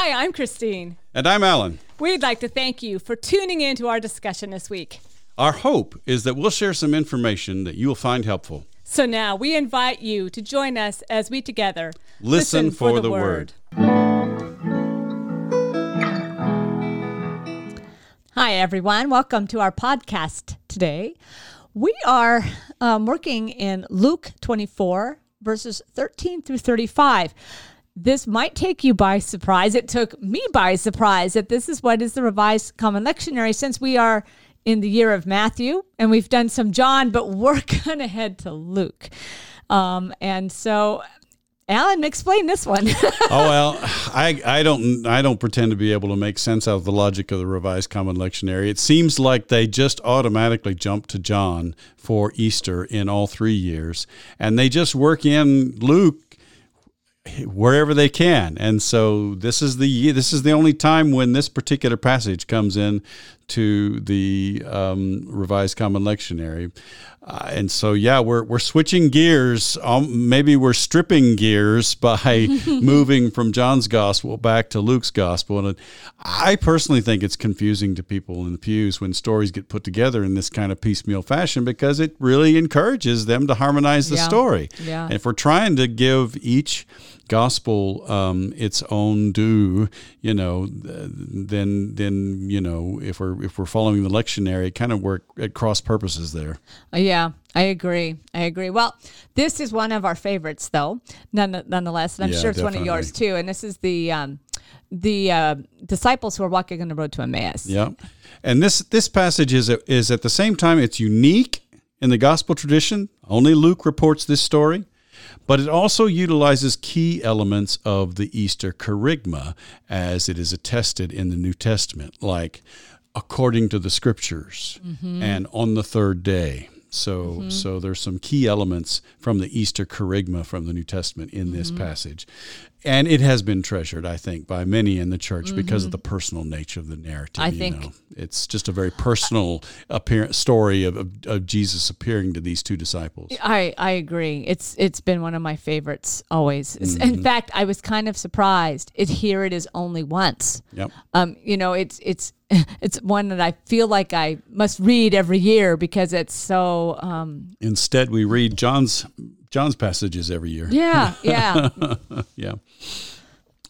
Hi, I'm Christine. And I'm Alan. We'd like to thank you for tuning in to our discussion this week. Our hope is that we'll share some information that you will find helpful. So now we invite you to join us as we together listen, for, the, word. Hi, everyone. Welcome to our podcast today. We are um, working in Luke 24, verses 13 through 35. This might take you by surprise. It took me by surprise that this is what is the Revised Common Lectionary since we are in the year of Matthew and we've done some John, but we're going to head to Luke. Um, and so Alan, explain this one. oh well, I, I don't I don't pretend to be able to make sense out of the logic of the Revised Common Lectionary. It seems like they just automatically jump to John for Easter in all three years, and they just work in Luke wherever they can. And so this is the this is the only time when this particular passage comes in to the um, Revised Common Lectionary. Uh, and so yeah, we're we're switching gears. Um, maybe we're stripping gears by moving from John's gospel back to Luke's gospel. And I personally think it's confusing to people in the pews when stories get put together in this kind of piecemeal fashion because it really encourages them to harmonize the Yeah. story. Yeah. And if we're trying to give each gospel um, its own due, you know, then then you know if we're if we're following the lectionary, it kind of work at cross purposes there. Yeah, I agree. I agree. Well, this is one of our favorites, though, none, nonetheless. And I'm Yeah, sure it's one of yours, too. And this is the. Um, the uh, disciples who are walking on the road to Emmaus. Yeah, and this this passage is is at the same time it's unique in the gospel tradition. Only Luke reports this story. But it also utilizes key elements of the Easter kerygma as it is attested in the New Testament, like according to the scriptures mm-hmm. and on the third day. So, mm-hmm. so there's some key elements from the Easter kerygma from the New Testament in this mm-hmm. passage, and it has been treasured, I think, by many in the church because of the personal nature of the narrative. I you think- know. it's just a very personal appear- story of, of, of Jesus appearing to these two disciples. I, I agree. It's it's been one of my favorites always. It's- In fact, I was kind of surprised. It here it is only once. Yep. Um, you know, it's it's it's one that I feel like I must read every year because it's so um, Instead, we read John's John's passages every year. yeah yeah Yeah.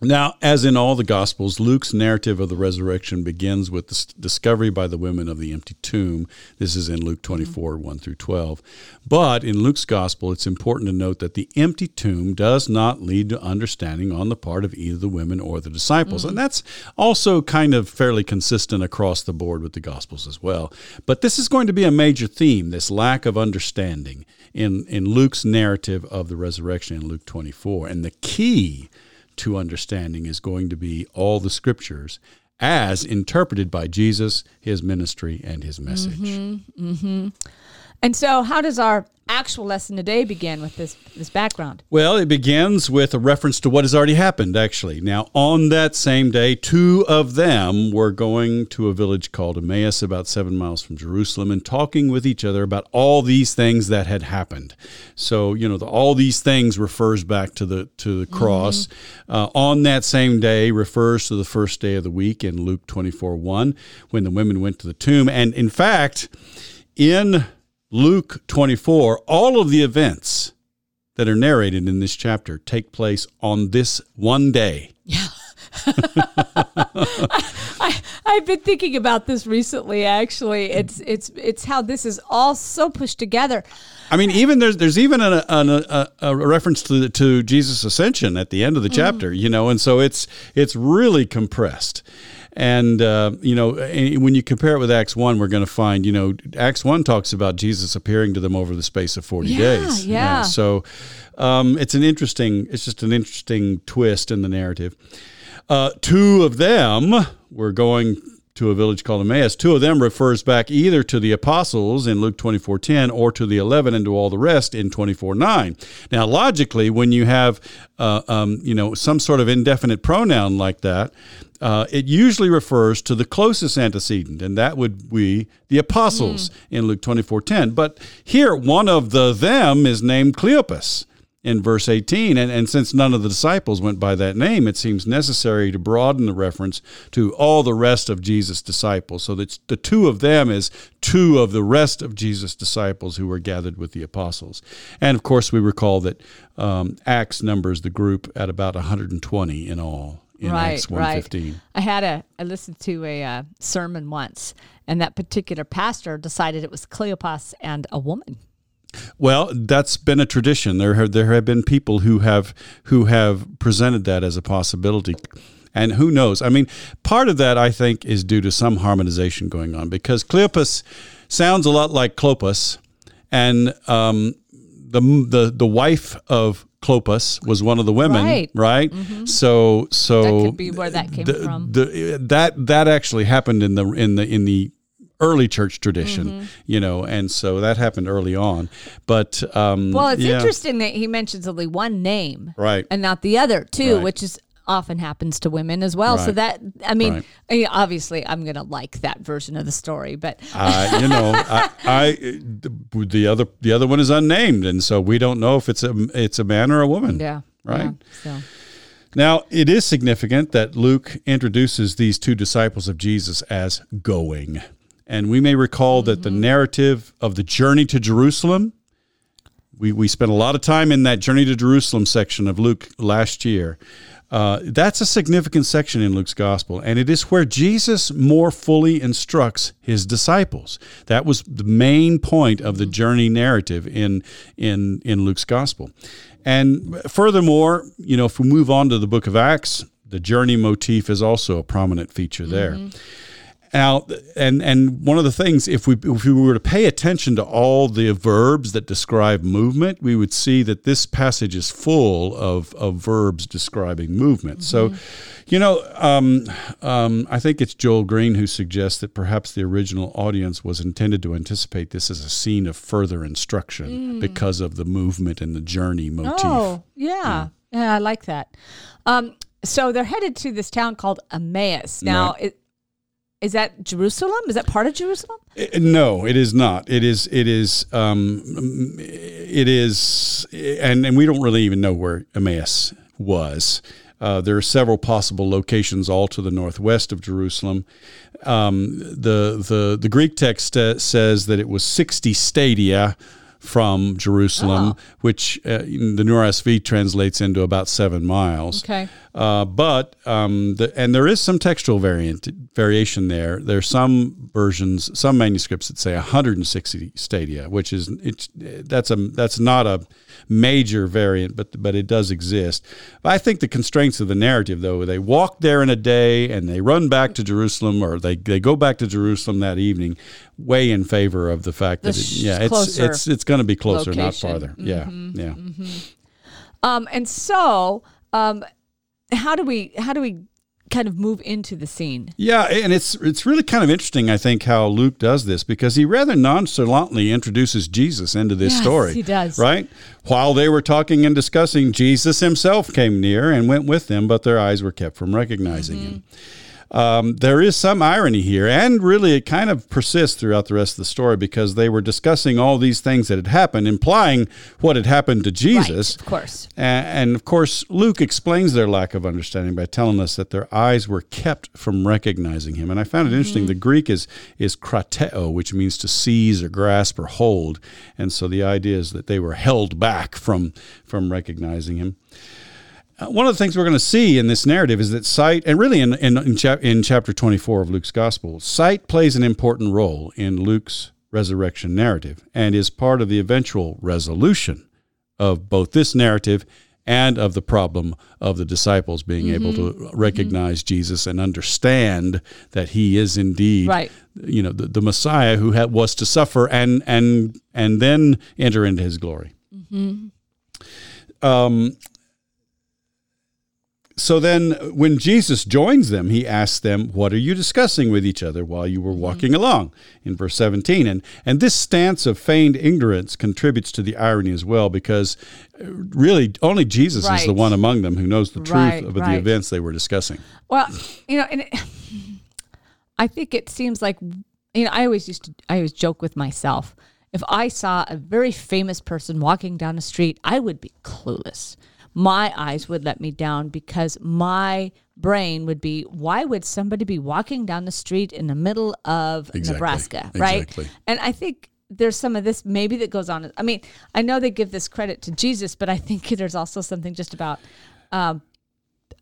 Now, as in all the Gospels, Luke's narrative of the resurrection begins with the discovery by the women of the empty tomb. This is in Luke mm-hmm. 24, 1 through 12. But in Luke's Gospel, it's important to note that the empty tomb does not lead to understanding on the part of either the women or the disciples. Mm. And that's also kind of fairly consistent across the board with the Gospels as well. But this is going to be a major theme this lack of understanding in, in Luke's narrative of the resurrection in Luke 24. And the key to understanding is going to be all the scriptures as interpreted by Jesus, his ministry, and his message. Mm-hmm, mm-hmm. And so how does our actual lesson today begin with this this background Well, it begins with a reference to what has already happened, actually. Now, on that same day, two of them were going to a village called Emmaus, about seven miles from Jerusalem, and talking with each other about all these things that had happened. So, you know, the, all these things refers back to the to the cross. Uh, on that same day refers to the first day of the week in Luke twenty four one, when the women went to the tomb, and in fact, in Luke 24, all of the events that are narrated in this chapter take place on this one day. I, I've been thinking about this recently. Actually, it's it's it's how this is all so pushed together. I mean, even there's there's even a, a, a, a reference to to Jesus' ascension at the end of the mm. chapter, you know, and so it's it's really compressed. And uh, you know, when you compare it with Acts one, we're going to find, you know, Acts one talks about Jesus appearing to them over the space of forty Yeah, days. yeah. So um, it's an interesting, it's just an interesting twist in the narrative. Uh, two of them were going to a village called Emmaus. Two of them refers back either to the apostles in Luke 24:10 or to the 11 and to all the rest in 24:9. Now, logically, when you have uh, um, you know some sort of indefinite pronoun like that, uh, it usually refers to the closest antecedent, and that would be the apostles in Luke 24:10. But here, one of the them is named Cleopas in verse 18. And, and since none of the disciples went by that name, it seems necessary to broaden the reference to all the rest of Jesus' disciples. So that the two of them is two of the rest of Jesus' disciples who were gathered with the apostles. And of course, we recall that um, Acts numbers the group at about 120 in all. In right, Acts 115. right. I had a I listened to a uh, sermon once, and that particular pastor decided it was Cleopas and a woman. Well, that's been a tradition. There have, there have been people who have who have presented that as a possibility. And who knows? I mean, part of that I think is due to some harmonization going on because Cleopas sounds a lot like Clopas, and um, the the the wife of Clopas was one of the women, Right. right? So so That could be where that came the- from. the- that that actually happened in the in the in the early church tradition, Mm-hmm. you know, and so that happened early on. But um, Well, it's yeah, interesting that he mentions only one name, Right. and not the other too, Right. which is often happens to women as well. So that I mean, Right. I mean, obviously, I'm gonna like that version of the story, but uh, you know, I, I the other the other one is unnamed, and so we don't know if it's a it's a man or a woman. yeah, Right. yeah, so Now, it is significant that Luke introduces these two disciples of Jesus as going. And we may recall that the mm-hmm. narrative of the journey to Jerusalem, we, we spent a lot of time in that journey to Jerusalem section of Luke last year. Uh, that's a significant section in Luke's gospel, and it is where Jesus more fully instructs his disciples. That was the main point of the mm-hmm. journey narrative in in in Luke's gospel. And furthermore, you know, if we move on to the book of Acts, the journey motif is also a prominent feature there. Mm-hmm. Now, and and one of the things, if we if we were to pay attention to all the verbs that describe movement, we would see that this passage is full of, of verbs describing movement. So, you know, um, um, I think it's Joel Green who suggests that perhaps the original audience was intended to anticipate this as a scene of further instruction because of the movement and the journey motif. Oh, yeah. Yeah, I like that. Um, so they're headed to this town called Emmaus. Now, Right. it, is that Jerusalem? Is that part of Jerusalem? Uh, No, it is not. It is. It is. Um, it is, and and we don't really even know where Emmaus was. Uh, there are several possible locations all to the northwest of Jerusalem. Um, the the the Greek text uh, says that it was sixty stadia from Jerusalem, which uh, the New RSV translates into about seven miles. Okay. Uh, but um, the, and there is some textual variant variation there. There's some versions, some manuscripts that say 160 stadia, which is it's that's a that's not a major variant, but but it does exist. I think the constraints of the narrative, though, they walk there in a day and they run back to Jerusalem, or they, they go back to Jerusalem that evening, way in favor of the fact The that it, yeah, it's it's it's going to be closer, not location. farther. Yeah, yeah. Um, and so, um, how do we how do we kind of move into the scene? Yeah, and it's it's really kind of interesting, I think, how Luke does this because he rather nonchalantly introduces Jesus into this Yes, story. he does. Right? While they were talking and discussing, Jesus himself came near and went with them, but their eyes were kept from recognizing mm-hmm. him. Um, there is some irony here, and really it kind of persists throughout the rest of the story because they were discussing all these things that had happened, implying what had happened to Jesus. Right, of course. A- And of course, Luke explains their lack of understanding by telling us that their eyes were kept from recognizing him. And I found it interesting. The Greek is is krateo, which means to seize or grasp or hold. And so the idea is that they were held back from from recognizing him. Uh, one of the things we're going to see in this narrative is that sight, and really in in in, chap- in chapter 24 of Luke's gospel, sight plays an important role in Luke's resurrection narrative and is part of the eventual resolution of both this narrative and of the problem of the disciples being able to recognize Jesus and understand that he is indeed Right. you know the, the Messiah who had, was to suffer and and and then enter into his glory. Um, so then, when Jesus joins them, he asks them, What are you discussing with each other while you were walking along? In verse 17. And, and this stance of feigned ignorance contributes to the irony as well, because uh, really only Jesus is the one among them who knows the truth Right, of the events they were discussing. Well, you know, and it, I think it seems like you know I always used to I always joke with myself if I saw a very famous person walking down the street, I would be clueless. My eyes would let me down because my brain would be, why would somebody be walking down the street in the middle of Exactly. Nebraska, right? Exactly. And I think there's some of this maybe that goes on. I mean, I know they give this credit to Jesus, but I think there's also something just about. Um,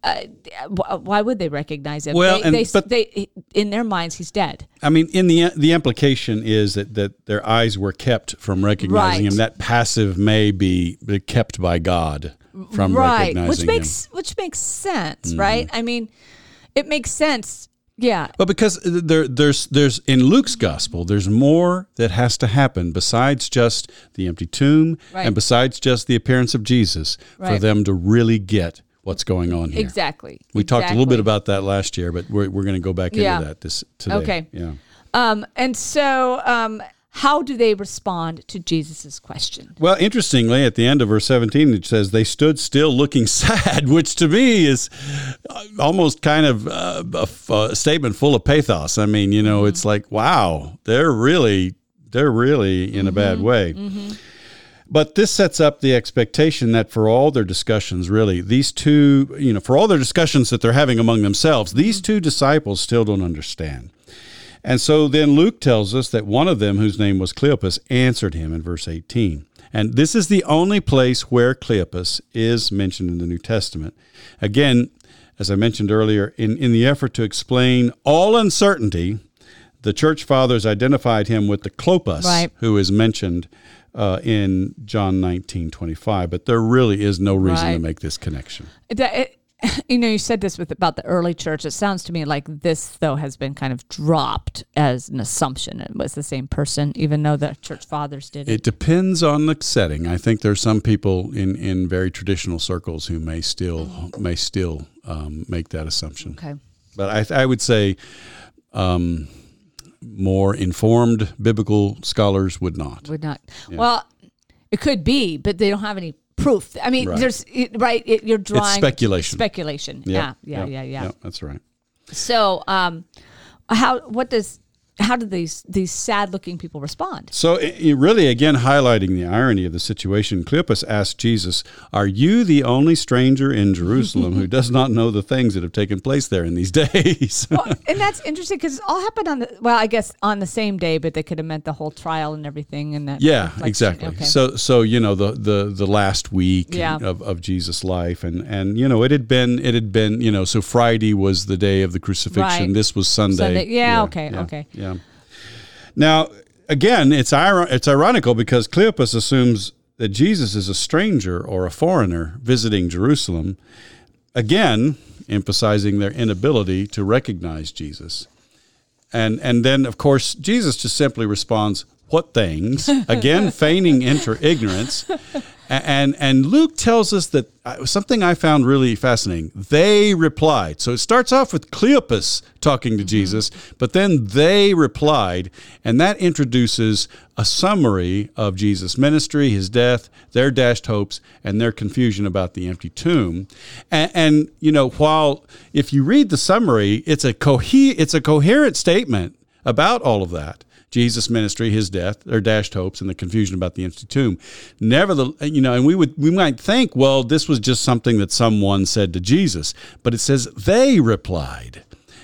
uh, why would they recognize him? Well, they, and- they, but- they, in their minds, he's dead. I mean, in the the implication is that, that their eyes were kept from recognizing Right. him. That passive may be kept by God from right which him. makes which makes sense Mm-hmm. right i mean it makes sense yeah But because there, there's there's in Luke's gospel, there's more that has to happen besides just the empty tomb Right. and besides just the appearance of Jesus for them to really get what's going on here. exactly We talked a little bit about that last year, but we're, we're going to go back Yeah. into that this today. Okay. Yeah. um and so um how do they respond to jesus's question Well, interestingly, at the end of verse 17, it says, They stood still looking sad, which to me is uh, almost kind of uh, a, a, a statement full of pathos. I mean, you know, it's mm-hmm. like, wow, they're really, they're really in a bad mm-hmm. way. Mm-hmm. But this sets up the expectation that for all their discussions, really, these two, you know, for all their discussions that they're having among themselves, these two disciples still don't understand. And so then Luke tells us that one of them, whose name was Cleopas, answered him in verse 18. And this is the only place where Cleopas is mentioned in the New Testament. Again, as I mentioned earlier, in, in the effort to explain all uncertainty, the church fathers identified him with the Clopas, Right. who is mentioned uh, in John 19 25. But there really is no reason to make this connection. It- you know you said this with about the early church it sounds to me like this though has been kind of dropped as an assumption it was the same person even though the church fathers did it, It depends on the setting. I think there's some people in, in very traditional circles who may still may still um, make that assumption. okay But I, I would say um, more informed biblical scholars would not. would not well it could be but they don't have any proof i mean Right. there's it, right it, you're drawing speculation. speculation yeah yeah yeah yeah, That's right. so um how what does how do these these sad looking people respond So, i- i- really, again, highlighting the irony of the situation, Cleopas asked Jesus, Are you the only stranger in Jerusalem who does not know the things that have taken place there in these days? well, and that's interesting because it all happened on the well i guess on the same day but they could have meant the whole trial and everything and that Yeah, reflection. exactly. okay. So, so you know the the the last week Yeah. of, of Jesus' life, and and you know it had been it had been you know so Friday was the day of the crucifixion. Right. This was Sunday. Sunday. Yeah, okay, yeah, okay. Yeah. Now, again, it's ir- it's ironical because Cleopas assumes that Jesus is a stranger or a foreigner visiting Jerusalem. Again, emphasizing their inability to recognize Jesus. And and then of course Jesus just simply responds, "What things?" Again, feigning inter- ignorance. And and Luke tells us that uh, something I found really fascinating. They replied. So it starts off with Cleopas talking to Jesus, but then they replied, and that introduces a summary of Jesus' ministry, his death, their dashed hopes, and their confusion about the empty tomb. And, and you know, while if you read the summary, it's a cohe- it's a coherent statement about all of that. Jesus' ministry, his death, their dashed hopes, and the confusion about the empty tomb. Nevertheless, you know, and we would we might think, well, this was just something that someone said to Jesus, but it says they replied,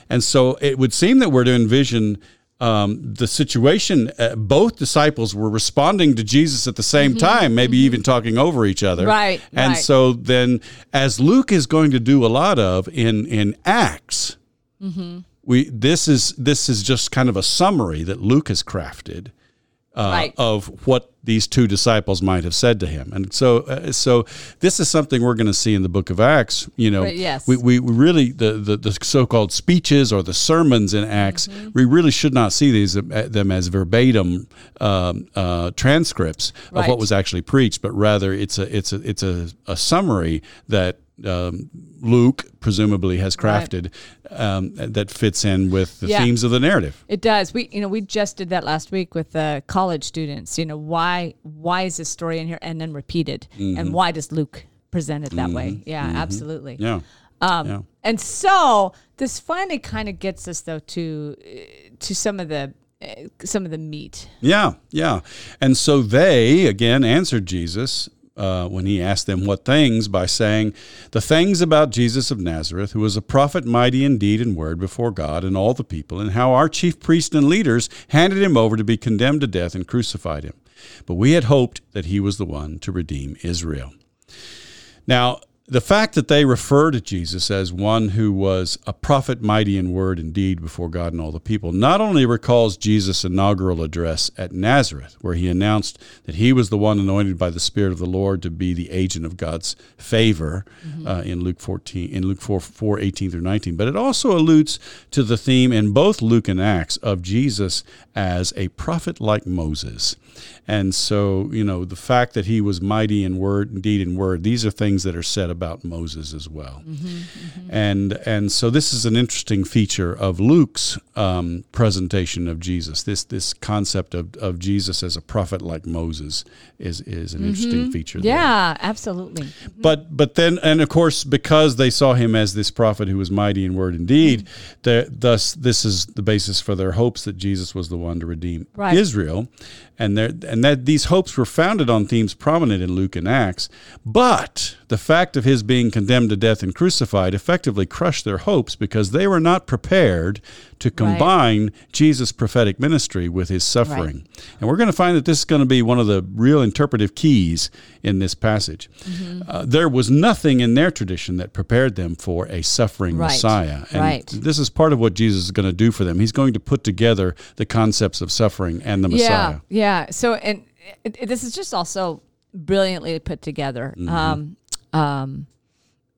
and so it would seem that we're to envision um, the situation. Uh, both disciples were responding to Jesus at the same time, maybe even talking over each other, Right, And right. so then, as Luke is going to do a lot of in in Acts we this is this is just kind of a summary that Luke has crafted uh, Right. of what these two disciples might have said to him, and so uh, so this is something we're going to see in the Book of Acts. You know, Right, yes. we, we really the, the the so-called speeches or the sermons in Acts, Mm-hmm. we really should not see these uh, them as verbatim um, uh, transcripts of Right. what was actually preached, but rather it's a it's a it's a, a summary that. Um, Luke presumably has Right. crafted um, that fits in with the Yeah. themes of the narrative. It does. We, you know, we just did that last week with the college students. You know, why why is this story in here and then repeated, Mm-hmm. and why does Luke present it that way? Yeah, absolutely. Yeah. Um, Yeah. And so this finally kind of gets us though to to some of the uh, some of the meat. Yeah, yeah. And so they, again, answered Jesus uh, when he asked them what things by saying, The things about Jesus of Nazareth, who was a prophet mighty in deed and word before God and all the people, and how our chief priests and leaders handed him over to be condemned to death and crucified him. But we had hoped that he was the one to redeem Israel. Now, the fact that they refer to Jesus as one who was a prophet mighty in word and deed before God and all the people not only recalls Jesus' inaugural address at Nazareth, where he announced that he was the one anointed by the Spirit of the Lord to be the agent of God's favor mm-hmm. uh, in Luke 14, in Luke 4, 4, 18 through 19, but it also alludes to the theme in both Luke and Acts of Jesus as a prophet like Moses. And so, you know, the fact that he was mighty in word, and deed, and word, these are things that are said about Moses as well. Mm-hmm, mm-hmm. And and so this is an interesting feature of Luke's um, presentation of Jesus. This this concept of, of Jesus as a prophet like Moses is is an mm-hmm. interesting feature. Yeah, there. absolutely. But but then and of course because they saw him as this prophet who was mighty in word and deed, mm-hmm. thus this is the basis for their hopes that Jesus was the one to redeem right. Israel and there and that these hopes were founded on themes prominent in Luke and Acts. But the fact of his being condemned to death and crucified effectively crushed their hopes because they were not prepared to combine right. Jesus' prophetic ministry with his suffering. Right. And we're going to find that this is going to be one of the real interpretive keys in this passage. Mm-hmm. Uh, there was nothing in their tradition that prepared them for a suffering right. Messiah. And this is part of what Jesus is going to do for them. He's going to put together the concepts of suffering and the Messiah. Yeah. Yeah. So, and it, it, this is just also brilliantly put together. Mm-hmm. Um, um,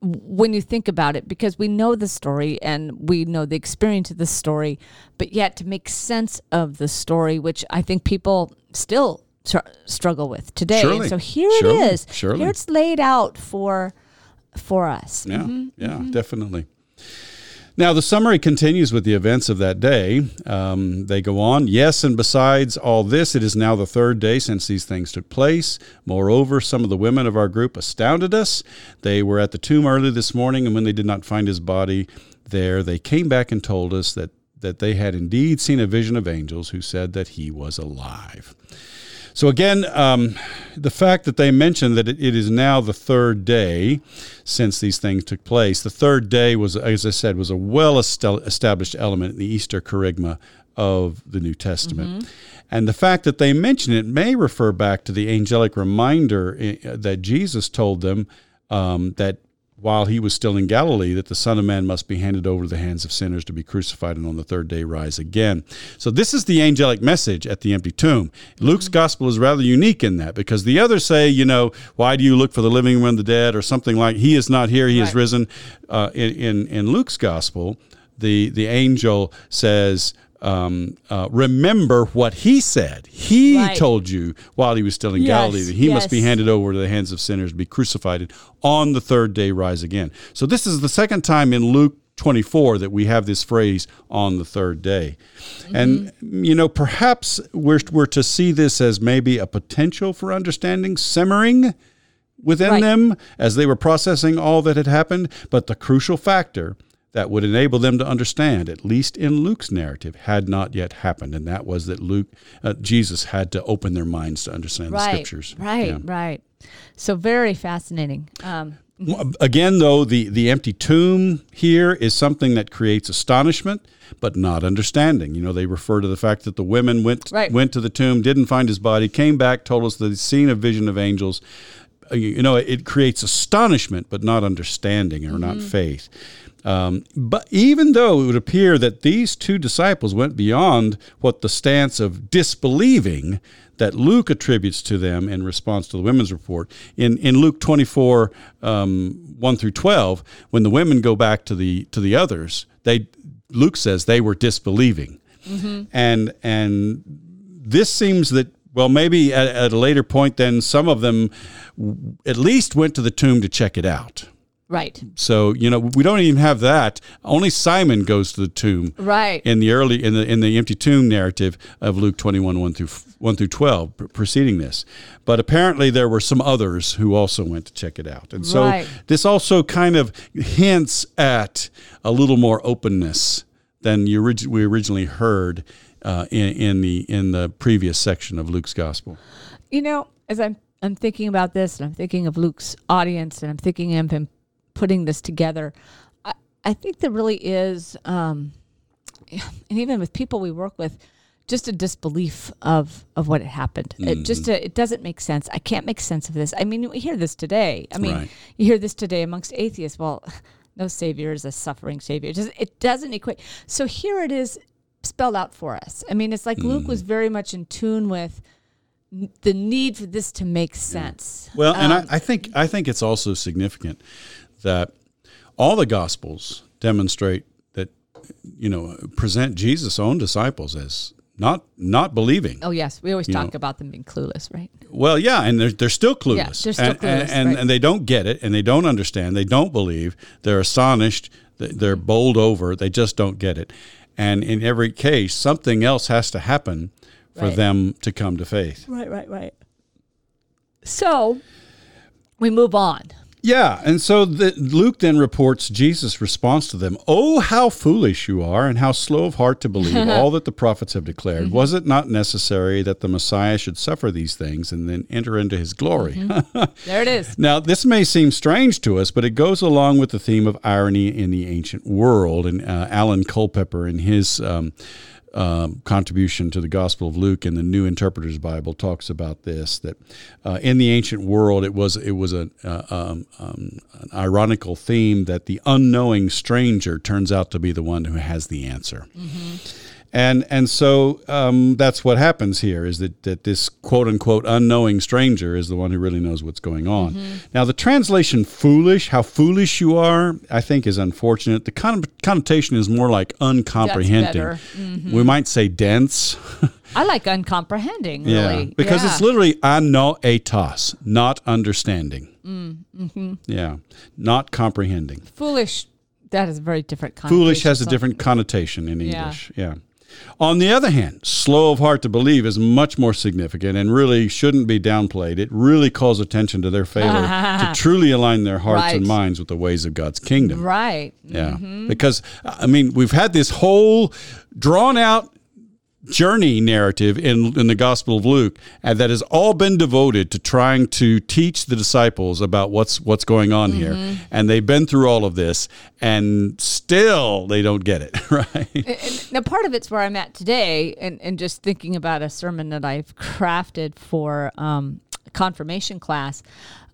when you think about it, because we know the story and we know the experience of the story, but yet to make sense of the story, which I think people still tr- struggle with today. Surely. So here Surely. it is. Surely. Here it's laid out for for us. Yeah, mm-hmm. yeah, mm-hmm. definitely. Now, the summary continues with the events of that day. Um, they go on, yes, and besides all this, it is now the third day since these things took place. Moreover, some of the women of our group astounded us. They were at the tomb early this morning, and when they did not find his body there, they came back and told us that, that they had indeed seen a vision of angels who said that he was alive. So again, um, the fact that they mentioned that it, it is now the third day since these things took place. The third day was, as I said, was a well established element in the Easter kerygma of the New Testament. Mm-hmm. And the fact that they mention it may refer back to the angelic reminder eh, that Jesus told them um, that while he was still in Galilee that the Son of Man must be handed over to the hands of sinners to be crucified and on the third day rise again. So, this is the angelic message at the empty tomb. Luke's gospel is rather unique in that because the others say, you know, why do you look for the living among the dead or something like, he is not here, he right. is risen. Uh, in, in, in Luke's gospel, the, the angel says, um, uh, remember what he said. He right. told you while he was still in yes, Galilee that he yes. must be handed over to the hands of sinners, be crucified, and on the third day rise again. So this is the second time in Luke 24 that we have this phrase on the third day. Mm-hmm. And, you know, perhaps we're, we're to see this as maybe a potential for understanding simmering within right. them as they were processing all that had happened. But the crucial factor that would enable them to understand, at least in Luke's narrative, had not yet happened, and that was that Luke, uh, Jesus, had to open their minds to understand right, the scriptures. Right, yeah. right. So very fascinating. Um, Again, though, the, the empty tomb here is something that creates astonishment, but not understanding. You know, they refer to the fact that the women went right. went to the tomb, didn't find his body, came back, told us that they'd seen a vision of angels. Uh, you know, it creates astonishment, but not understanding or mm-hmm. not faith. Um, but even though it would appear that these two disciples went beyond what the stance of disbelieving that Luke attributes to them in response to the women's report, in, in Luke 24, um, 1 through 12, when the women go back to the, to the others, they, Luke says they were disbelieving. Mm-hmm. And, and this seems that well, maybe at, at, a later point, then some of them at least went to the tomb to check it out. Right. So you know we don't even have that. Only Simon goes to the tomb. Right. In the early in the in the empty tomb narrative of Luke twenty one one through one through twelve preceding this, but apparently there were some others who also went to check it out, and so right. this also kind of hints at a little more openness than you orig- we originally heard uh, in, in the in the previous section of Luke's gospel. You know, as I'm I'm thinking about this, and I'm thinking of Luke's audience, and I'm thinking of him putting this together. I, I think there really is, um, and even with people we work with, just a disbelief of of what had happened. It mm. just a, it doesn't make sense. I can't make sense of this. I mean, we hear this today. I mean, Right. you hear this today amongst atheists. Well, no savior is a suffering savior. It, just, it doesn't equate. So here it is spelled out for us. I mean, it's like Luke was mm. very much in tune with n- the need for this to make sense. Well, and I, um, I think I think it's also significant that all the gospels demonstrate that you know present Jesus' own disciples as not not believing. Oh yes, we always talk know. about them being clueless, right? Well, yeah, and they're, they're still clueless. Yeah, they're still and, and- clueless, and, right. and they don't get it, and they don't understand. They don't believe. They're astonished. They're bowled over. They just don't get it. And in every case, something else has to happen for Right. them to come to faith. Right, right, right. So we move on. Yeah, and so the, Luke then reports Jesus' response to them. Oh, how foolish you are, and how slow of heart to believe all that the prophets have declared. Was it not necessary that the Messiah should suffer these things and then enter into his glory? There it is. Now, this may seem strange to us, but it goes along with the theme of irony in the ancient world. And uh, Alan Culpepper, in his um, um, contribution to the Gospel of Luke in the New Interpreter's Bible, talks about this: that uh, in the ancient world, it was it was a, uh, um, um, an ironical theme that the unknowing stranger turns out to be the one who has the answer. And and so um, that's what happens here is that, that this quote unquote unknowing stranger is the one who really knows what's going on. Now the translation "foolish," how foolish you are, I think is unfortunate. The con- connotation is more like uncomprehending. better. We might say dense. I like uncomprehending, yeah, really. because Yeah. it's literally anoetos, not understanding. Mm, mm-hmm. Yeah, not comprehending. foolish. That is a very different connotation. Foolish has a different connotation in Yeah. English. Yeah. On the other hand, slow of heart to believe is much more significant and really shouldn't be downplayed. It really calls attention to their failure to truly align their hearts and minds with the ways of God's kingdom. Right. Yeah. Mm-hmm. Because, I mean, we've had this whole drawn out journey narrative in, in the Gospel of Luke and that has all been devoted to trying to teach the disciples about what's what's going on here. And they've been through all of this and still they don't get it, right? And- and now part of it's where I'm at today, and, and just thinking about a sermon that I've crafted for um, confirmation class,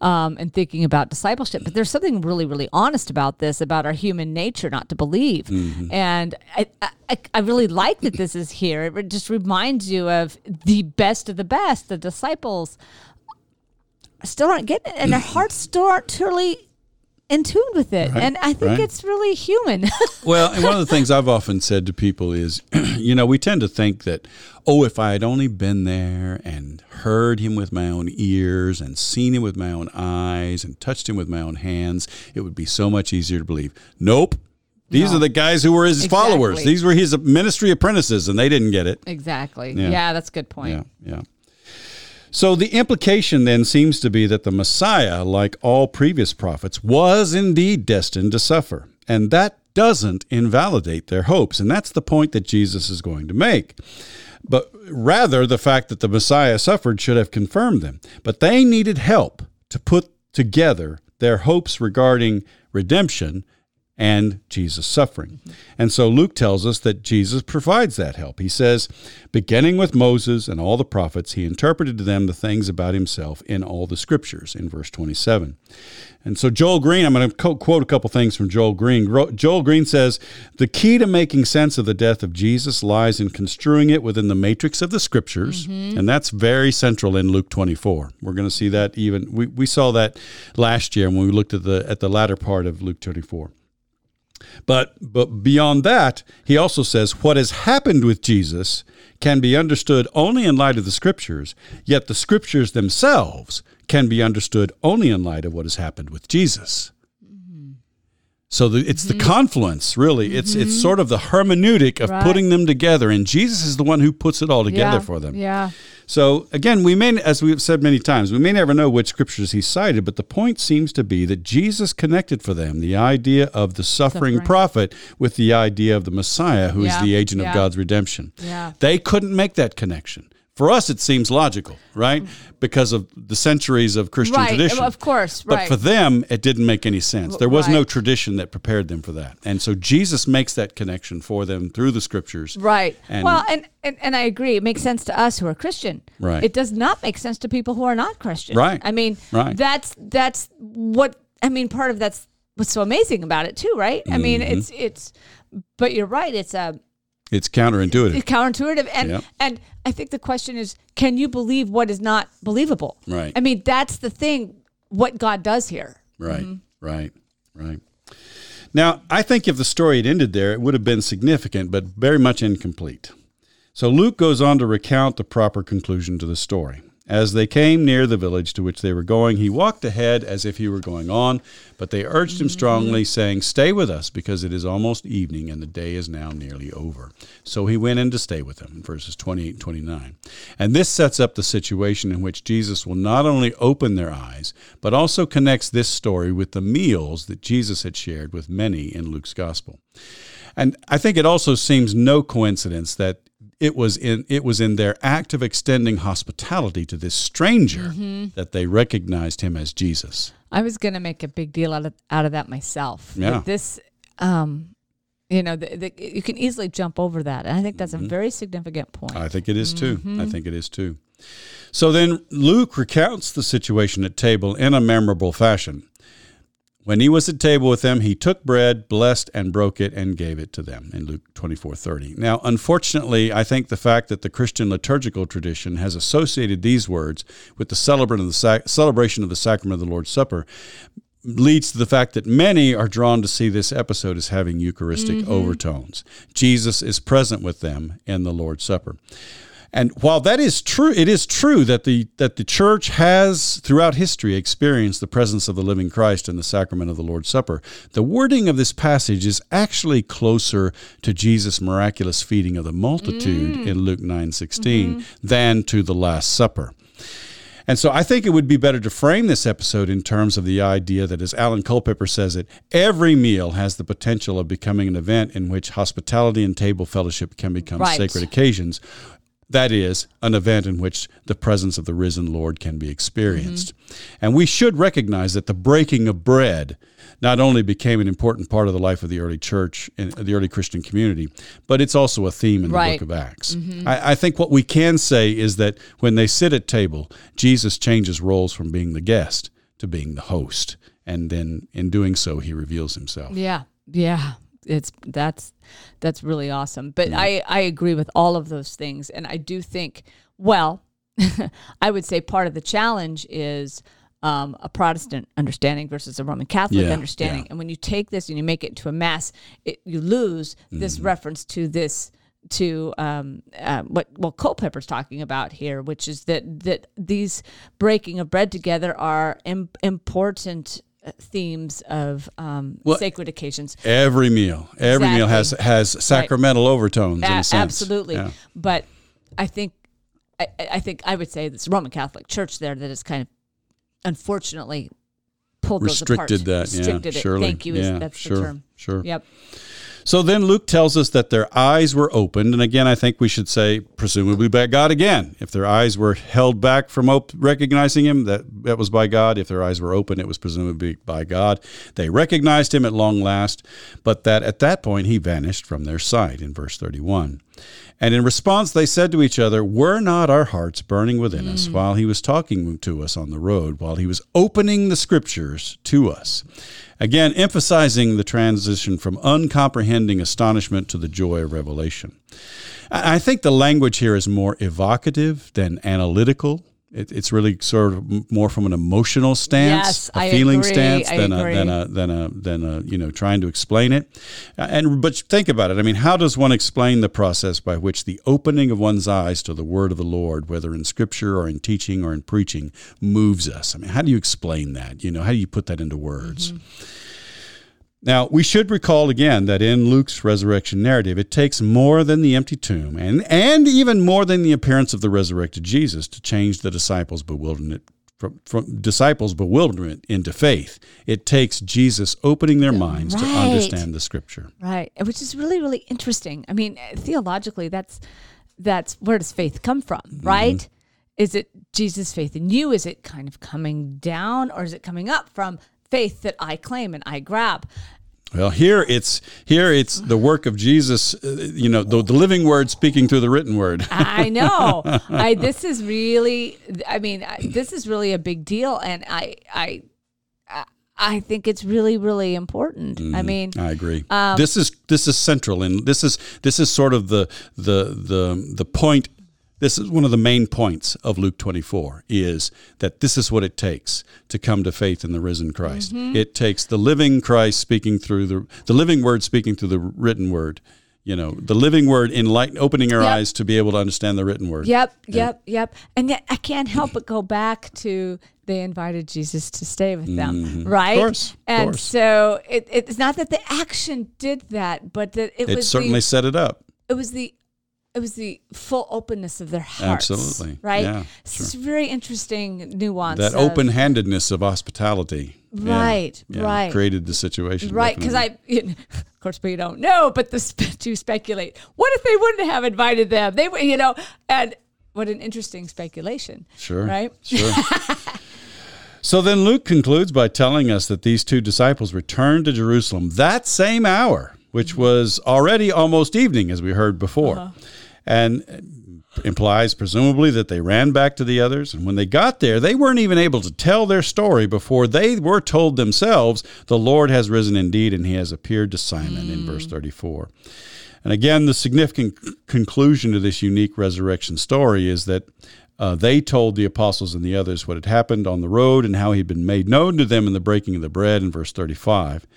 um, and thinking about discipleship. But there's something really, really honest about this, about our human nature not to believe. And I, I, I really like that this is here. It just reminds you of the best of the best. The disciples still aren't getting it, and their hearts still aren't truly in tune with it. Right, and I think right. it's really human. Well, and one of the things I've often said to people is, you know, we tend to think that, oh, if I had only been there and heard him with my own ears and seen him with my own eyes and touched him with my own hands, it would be so much easier to believe. Nope. These No. are the guys who were his followers. These were his ministry apprentices, and they didn't get it. exactly. Yeah. yeah, that's a good point. Yeah, yeah. So the implication then seems to be that the Messiah, like all previous prophets, was indeed destined to suffer. And that doesn't invalidate their hopes. And that's the point that Jesus is going to make. But rather, the fact that the Messiah suffered should have confirmed them. But they needed help to put together their hopes regarding redemption and Jesus' suffering. And so Luke tells us that Jesus provides that help. He says, beginning with Moses and all the prophets, he interpreted to them the things about himself in all the scriptures, in verse 27. And so Joel Green, I'm going to co- quote a couple things from Joel Green. Joel Green says, The key to making sense of the death of Jesus lies in construing it within the matrix of the scriptures. Mm-hmm. And that's very central in Luke 24. We're going to see that even, we, we saw that last year when we looked at the, at the latter part of Luke 24. But but beyond that, he also says what has happened with Jesus can be understood only in light of the scriptures, yet the scriptures themselves can be understood only in light of what has happened with Jesus. So the, it's Mm-hmm. the confluence, really. It's it's sort of the hermeneutic of Right. putting them together, and Jesus is the one who puts it all together yeah. for them. Yeah. So again, we may, as we've said many times, we may never know which scriptures he cited, but the point seems to be that Jesus connected for them the idea of the suffering, Suffering. prophet with the idea of the Messiah, who is Yeah, the agent yeah. of God's redemption. Yeah. They couldn't make that connection. For us, it seems logical, right? Because of the centuries of Christian Right. tradition. Of course. But for them, it didn't make any sense. There was no tradition that prepared them for that. And so Jesus makes that connection for them through the scriptures. Right. And- well, and, and and I agree. It makes sense to us who are Christian. Right. It does not make sense to people who are not Christian. Right. I mean, Right. that's that's what I mean. Part of that's what's so amazing about it too, right? I mean, Mm-hmm. it's it's. But you're right. It's a It's counterintuitive. it's counterintuitive, and Yep. and I think the question is, can you believe what is not believable? Right. I mean, that's the thing. What God does here. Right, right, right. Now, I think if the story had ended there, it would have been significant, but very much incomplete. So Luke goes on to recount the proper conclusion to the story. As they came near the village to which they were going, he walked ahead as if he were going on, but they urged him strongly, mm-hmm. saying, Stay with us, because it is almost evening, and the day is now nearly over. So he went in to stay with them, verses 28 and 29. And this sets up the situation in which Jesus will not only open their eyes, but also connects this story with the meals that Jesus had shared with many in Luke's gospel. And I think it also seems no coincidence that it was in it was in their act of extending hospitality to this stranger that they recognized him as Jesus. I was going to make a big deal out of out of that myself. Yeah. That this, um, you know, the, the, you can easily jump over that, and I think Mm-hmm. that's a very significant point. I think it is too. I think it is too. So then Luke recounts the situation at table in a memorable fashion. When he was at table with them, he took bread, blessed, and broke it, and gave it to them in Luke twenty-four thirty. Now, unfortunately, I think the fact that the Christian liturgical tradition has associated these words with the celebrant of the sac- celebration of the sacrament of the Lord's Supper leads to the fact that many are drawn to see this episode as having Eucharistic mm-hmm. overtones. Jesus is present with them in the Lord's Supper. And while that is true, it is true that the that the church has throughout history experienced the presence of the living Christ in the sacrament of the Lord's Supper. The wording of this passage is actually closer to Jesus' miraculous feeding of the multitude mm. in Luke 9:16 mm-hmm. than to the Last Supper. And so I think it would be better to frame this episode in terms of the idea that, as Alan Culpepper says it, every meal has the potential of becoming an event in which hospitality and table fellowship can become Right. sacred occasions. That is, an event in which the presence of the risen Lord can be experienced. Mm-hmm. And we should recognize that the breaking of bread not only became an important part of the life of the early church and the early Christian community, but it's also a theme in the Right. book of Acts. Mm-hmm. I, I think what we can say is that when they sit at table, Jesus changes roles from being the guest to being the host. And then in doing so, he reveals himself. Yeah, yeah, it's that's that's really awesome. But I I agree with all of those things, and I do think well, I would say part of the challenge is. Um, a Protestant understanding versus a Roman Catholic Yeah, understanding, and when you take this and you make it into a mass, it, you lose this Mm-hmm. reference to this to um, uh, what what Culpepper's talking about here, which is that that these breaking of bread together are Im- important themes of um, Well, sacred occasions. Every meal, every meal has has sacramental overtones in A- absolutely. Yeah. But I think I, I think I would say this Roman Catholic Church there that is kind of unfortunately pulled Restricted those apart. that, yeah, Restricted it. surely. Thank you. is- Yeah, that's sure, the term. sure. Yep. So then Luke tells us that their eyes were opened. And again, I think we should say, presumably by God again. If their eyes were held back from op- recognizing him, that, that was by God. If their eyes were open, it was presumably by God. They recognized him at long last, but that at that point he vanished from their sight in verse 31. And in response, they said to each other, Were not our hearts burning within us mm. while he was talking to us on the road, while he was opening the scriptures to us? Again, emphasizing the transition from uncomprehending astonishment to the joy of revelation. I I think the language here is more evocative than analytical. It, it's really sort of more from an emotional stance, Yes, a I feeling agree. stance I than a, than a than a than a you know trying to explain it. And but think about it. I mean, how does one explain the process by which the opening of one's eyes to the word of the Lord, whether in Scripture or in teaching or in preaching, moves us? I mean, how do you explain that? You know, how do you put that into words? Mm-hmm. Now, we should recall again that in Luke's resurrection narrative, it takes more than the empty tomb and, and even more than the appearance of the resurrected Jesus to change the disciples' bewilderment from, from disciples' bewilderment into faith. It takes Jesus opening their minds to understand the scripture. Right, which is really really interesting. I mean, theologically, that's that's where does faith come from, Mm-hmm. right? Is it Jesus' faith in you? Is it kind of coming down, or is it coming up from faith that I claim and I grab? Well, here it's here it's the work of Jesus, uh, you know, the, the living word speaking through the written word. I know. I this is really. I mean, I- this is really a big deal, and I I I- think it's really really important. Mm-hmm. I mean, I agree. Um, this is this is central, and this is this is sort of the the the the point. This is one of the main points of Luke 24 is that this is what it takes to come to faith in the risen Christ. Mm-hmm. It takes the living Christ speaking through the the living word speaking through the written word. You know, the living word enlighten, opening our Yep. eyes to be able to understand the written word. Yep, yep, yep. And yet I can't help but go back to they invited Jesus to stay with them, right? Mm-hmm. course, of and course. so it, it's not that the action did that, but that it, It was certainly the, set it up. it was the it was the full openness of their hearts. Absolutely. right? Yeah, It's very interesting nuance. That open-handedness of hospitality. Right, yeah, right. Created the situation. Right, because. I, of course, we don't know, but the sp- to speculate. What if they wouldn't have invited them? They, would, you know, and what an interesting speculation. Sure. Right? Sure. so then Luke concludes by telling us that these two disciples returned to Jerusalem that same hour, which mm-hmm. was already almost evening, as we heard before. Uh-huh. And implies presumably that they ran back to the others. And when they got there, they weren't even able to tell their story before they were told themselves, The Lord has risen indeed, and he has appeared to Simon in verse mm. 34. And again, the significant conclusion to this unique resurrection story is that uh, they told the apostles and the others what had happened on the road and how he'd been made known to them in the breaking of the bread in verse 35.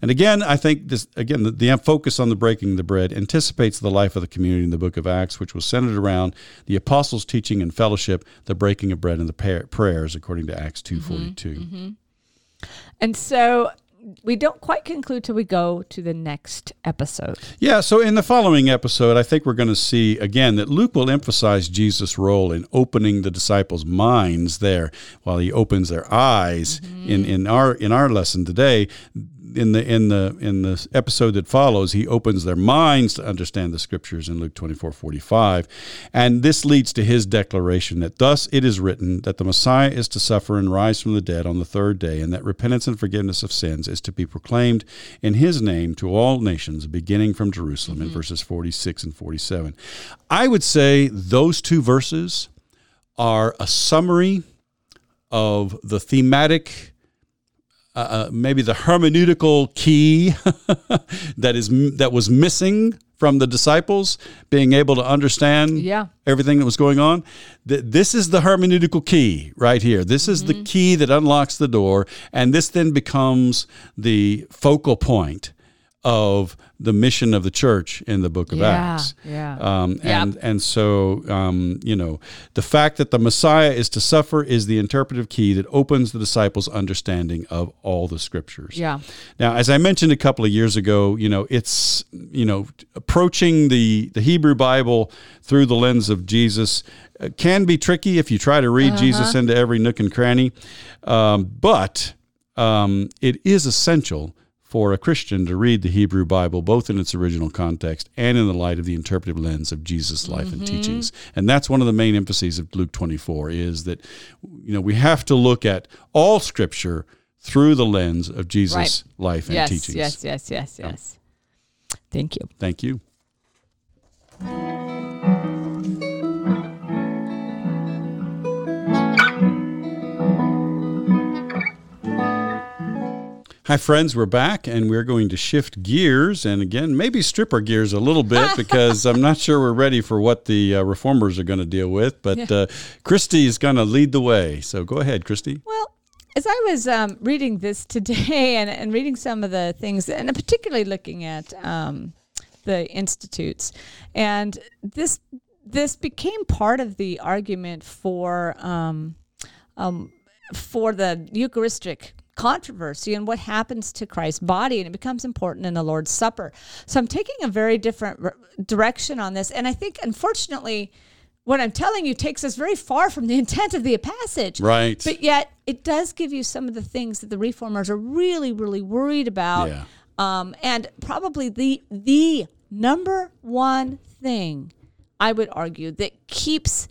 And again, I think this again the, the focus on the breaking of the bread anticipates the life of the community in the book of Acts, which was centered around the apostles' teaching and fellowship, the breaking of bread, and the pa- prayers, according to Acts two And so we don't quite conclude till we go to the next episode. Yeah, so in the following episode, I think we're going to see again that Luke will emphasize Jesus' role in opening the disciples' minds there, while he opens their eyes mm-hmm. in, in our in our lesson today. In the in the in the episode that follows, he opens their minds to understand the scriptures in Luke twenty four forty five, and this leads to his declaration that thus it is written that the Messiah is to suffer and rise from the dead on the third day, and that repentance and forgiveness of sins is to be proclaimed in his name to all nations, beginning from Jerusalem in mm-hmm. verses 46 and 47. I would say those two verses are a summary of the thematic. Uh, uh, maybe the hermeneutical key that is that was missing from the disciples being able to understand Yeah. everything that was going on. Th- This is the hermeneutical key right here. This is the key that unlocks the door, and this then becomes the focal point of the mission of the church in the book of Yeah, Acts. yeah. Um, Yep. and and so um, you know the fact that the Messiah is to suffer is the interpretive key that opens the disciples' understanding of all the scriptures. Yeah. Now, as I mentioned a couple of years ago, you know, it's you know approaching the the Hebrew Bible through the lens of Jesus uh, can be tricky if you try to read Jesus into every nook and cranny, um, but um, it is essential for a Christian to read the Hebrew Bible both in its original context and in the light of the interpretive lens of Jesus' life and mm-hmm. teachings. And that's one of the main emphases of Luke 24 is that you know we have to look at all scripture through the lens of Jesus' Right. life and Yes, teachings. yes, yes, yes, yes. Thank you. Thank you. Hi, friends. We're back and we're going to shift gears and again, maybe strip our gears a little bit because I'm not sure we're ready for what the uh, reformers are going to deal with. But uh, Christy is going to lead the way. So go ahead, Christy. Well, as I was um, reading this today and, and reading some of the things, and particularly looking at um, the institutes, and this this became part of the argument for um, um, for the Eucharistic controversy and what happens to Christ's body, and it becomes important in the Lord's Supper. So I'm taking a very different r- direction on this, and I think, unfortunately, what I'm telling you takes us very far from the intent of the passage. Right. But yet, it does give you some of the things that the reformers are really, really worried about. Yeah. Um, and probably the the number one thing I would argue that keeps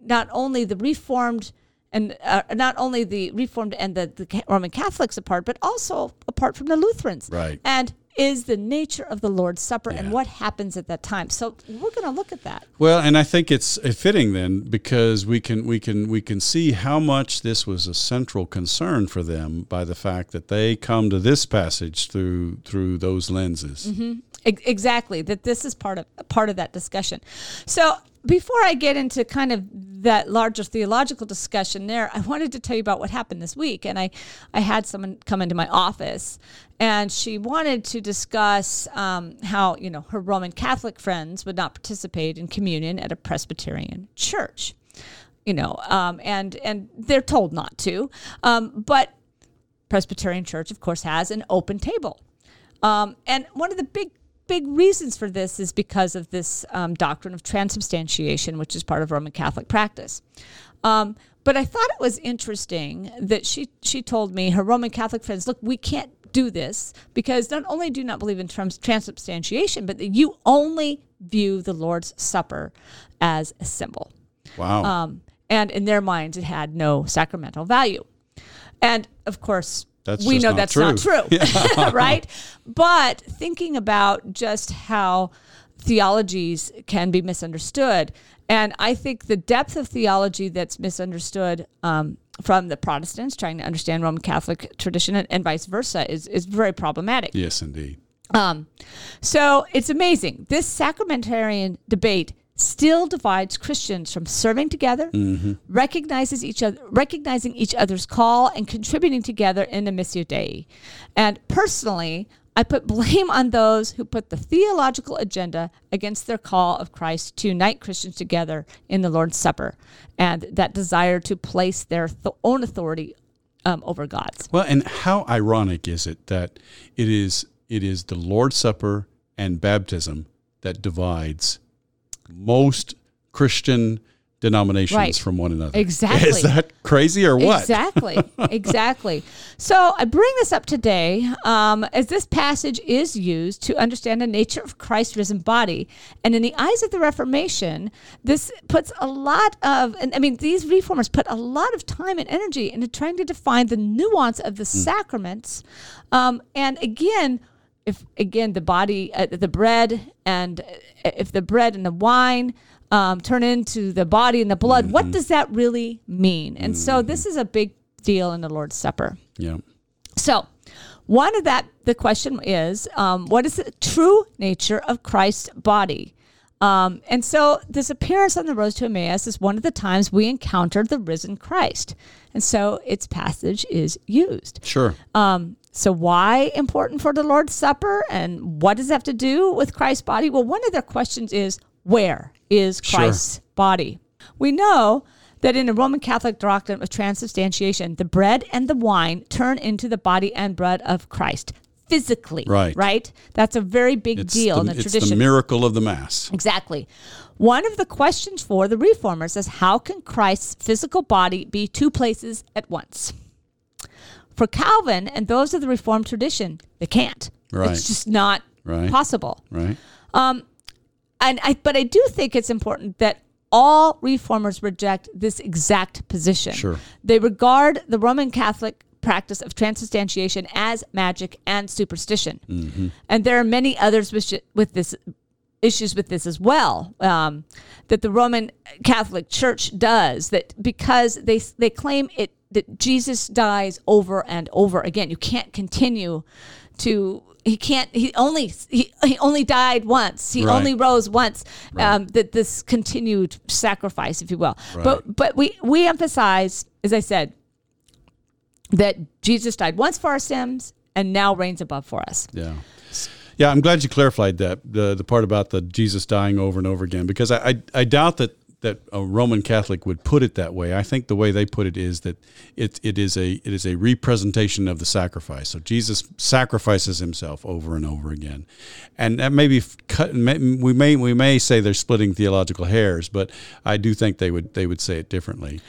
not only the reformed and uh, not only the reformed and the, the Roman Catholics apart, but also apart from the Lutherans. Right. And is the nature of the Lord's Supper and what happens at that time. So we're going to look at that. Well, and I think it's fitting then because we can we can we can see how much this was a central concern for them by the fact that they come to this passage through through those lenses. Ex- Exactly. That this is part of part of that discussion. So before I get into kind of that larger theological discussion there, I wanted to tell you about what happened this week. And I, I had someone come into my office and she wanted to discuss um, how, you know, her Roman Catholic friends would not participate in communion at a Presbyterian church. You know, um, and and they're told not to. Um, but Presbyterian Church, of course, has an open table. Um, and one of the big, big reasons for this is because of this um, doctrine of transubstantiation, which is part of Roman Catholic practice. Um, but I thought it was interesting that she she told me her Roman Catholic friends, look, we can't do this because not only do you not believe in trans- transubstantiation, but that you only view the Lord's Supper as a symbol. Wow. Um, and in their minds, it had no sacramental value. And of course, That's we know not that's true. not true, right? But thinking about just how theologies can be misunderstood, and I think the depth of theology that's misunderstood um, from the Protestants trying to understand Roman Catholic tradition and, and vice versa is is very problematic. yes, indeed. Um, so it's amazing. This sacramentarian debate still divides Christians from serving together, recognizes each other, recognizing each other's call, and contributing together in the Missio Dei. And personally, I put blame on those who put the theological agenda against their call of Christ to unite Christians together in the Lord's Supper and that desire to place their th- own authority um, over God's. Well, and how ironic is it that it is it is the Lord's Supper and baptism that divides most Christian denominations Right. from one another. Exactly. Is that crazy or what? Exactly. exactly. So I bring this up today um, as this passage is used to understand the nature of Christ's risen body. And in the eyes of the Reformation, this puts a lot of, and I mean, these reformers put a lot of time and energy into trying to define the nuance of the Hmm. sacraments. Um, and again, if again the body, uh, the bread, and uh, if the bread and the wine um, turn into the body and the blood, Mm-hmm. what does that really mean? And so this is a big deal in the Lord's Supper. Yeah. So, one of that, the question is, um, what is the true nature of Christ's body? Um, and so, this appearance on the road to Emmaus is one of the times we encountered the risen Christ. And so, its passage is used. Sure. Um, so, why important for the Lord's Supper, and what does it have to do with Christ's body? Well, one of their questions is, where is Sure. Christ's body? We know that in the Roman Catholic doctrine of transubstantiation, the bread and the wine turn into the body and blood of Christ physically. Right. Right? That's a very big It's deal the, in the tradition. it's the miracle of the Mass. Exactly. One of the questions for the reformers is how can Christ's physical body be two places at once? For Calvin and those of the Reformed tradition, they can't. Right. It's just not Right. possible. Right? Um, and I, but I do think it's important that all reformers reject this exact position. Sure. They regard the Roman Catholic practice of transubstantiation as magic and superstition. Mm-hmm. And there are many others with, with this issues with this as well um, that the Roman Catholic Church does that because they they claim it that Jesus dies over and over again. You can't continue to he can't he only he, he only died once he Right. only rose once um, that this continued sacrifice if you will but but we we emphasize as i said that jesus died once for our sins and now reigns above for us Yeah. Yeah, I'm glad you clarified that the the part about the Jesus dying over and over again because I I, I doubt that that a Roman Catholic would put it that way. I think the way they put it is that it it is a it is a representation of the sacrifice. So Jesus sacrifices himself over and over again, and that maybe cut. We may we may say they're splitting theological hairs, but I do think they would they would say it differently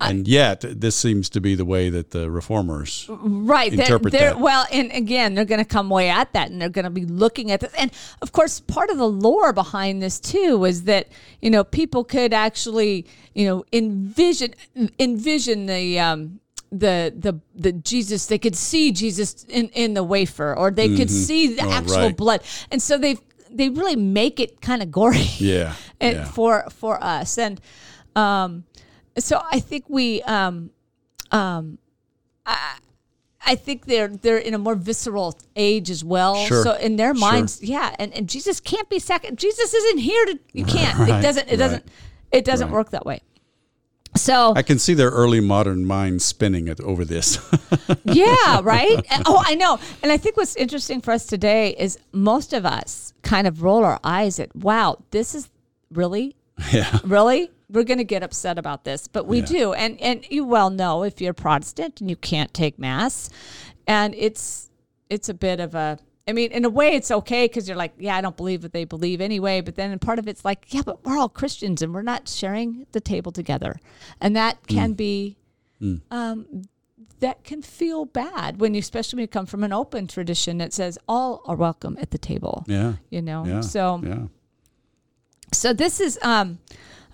and yet this seems to be the way that the reformers right interpret they're, they're, that. Well, and again, they're going to come way at that, and they're going to be looking at this. And of course, part of the lore behind this too is that you know people could actually you know envision envision the. Um, the the the Jesus they could see Jesus in in the wafer or they could Mm-hmm. see the Oh, actual right. blood and so they they really make it kind of gory Yeah, and yeah. for for us and um so i think we um um i i think they're they're in a more visceral age as well Sure, so in their sure. minds yeah and, and jesus can't be second jesus isn't here to you can't Right, it doesn't it doesn't it doesn't right. work that way so I can see their early modern mind spinning it over this. yeah, right? Oh, I know. And I think what's interesting for us today is most of us kind of roll our eyes at, wow, this is really, yeah, really? We're going to get upset about this, but we Yeah. do. And and you well know if you're Protestant and you can't take mass, and it's it's a bit of a I mean, in a way, it's okay because you're like, yeah, I don't believe what they believe anyway. But then in part of it's like, yeah, but we're all Christians and we're not sharing the table together, and that can be um, that can feel bad when you, especially when you come from an open tradition that says all are welcome at the table. yeah, You know, yeah. so yeah, so this is um,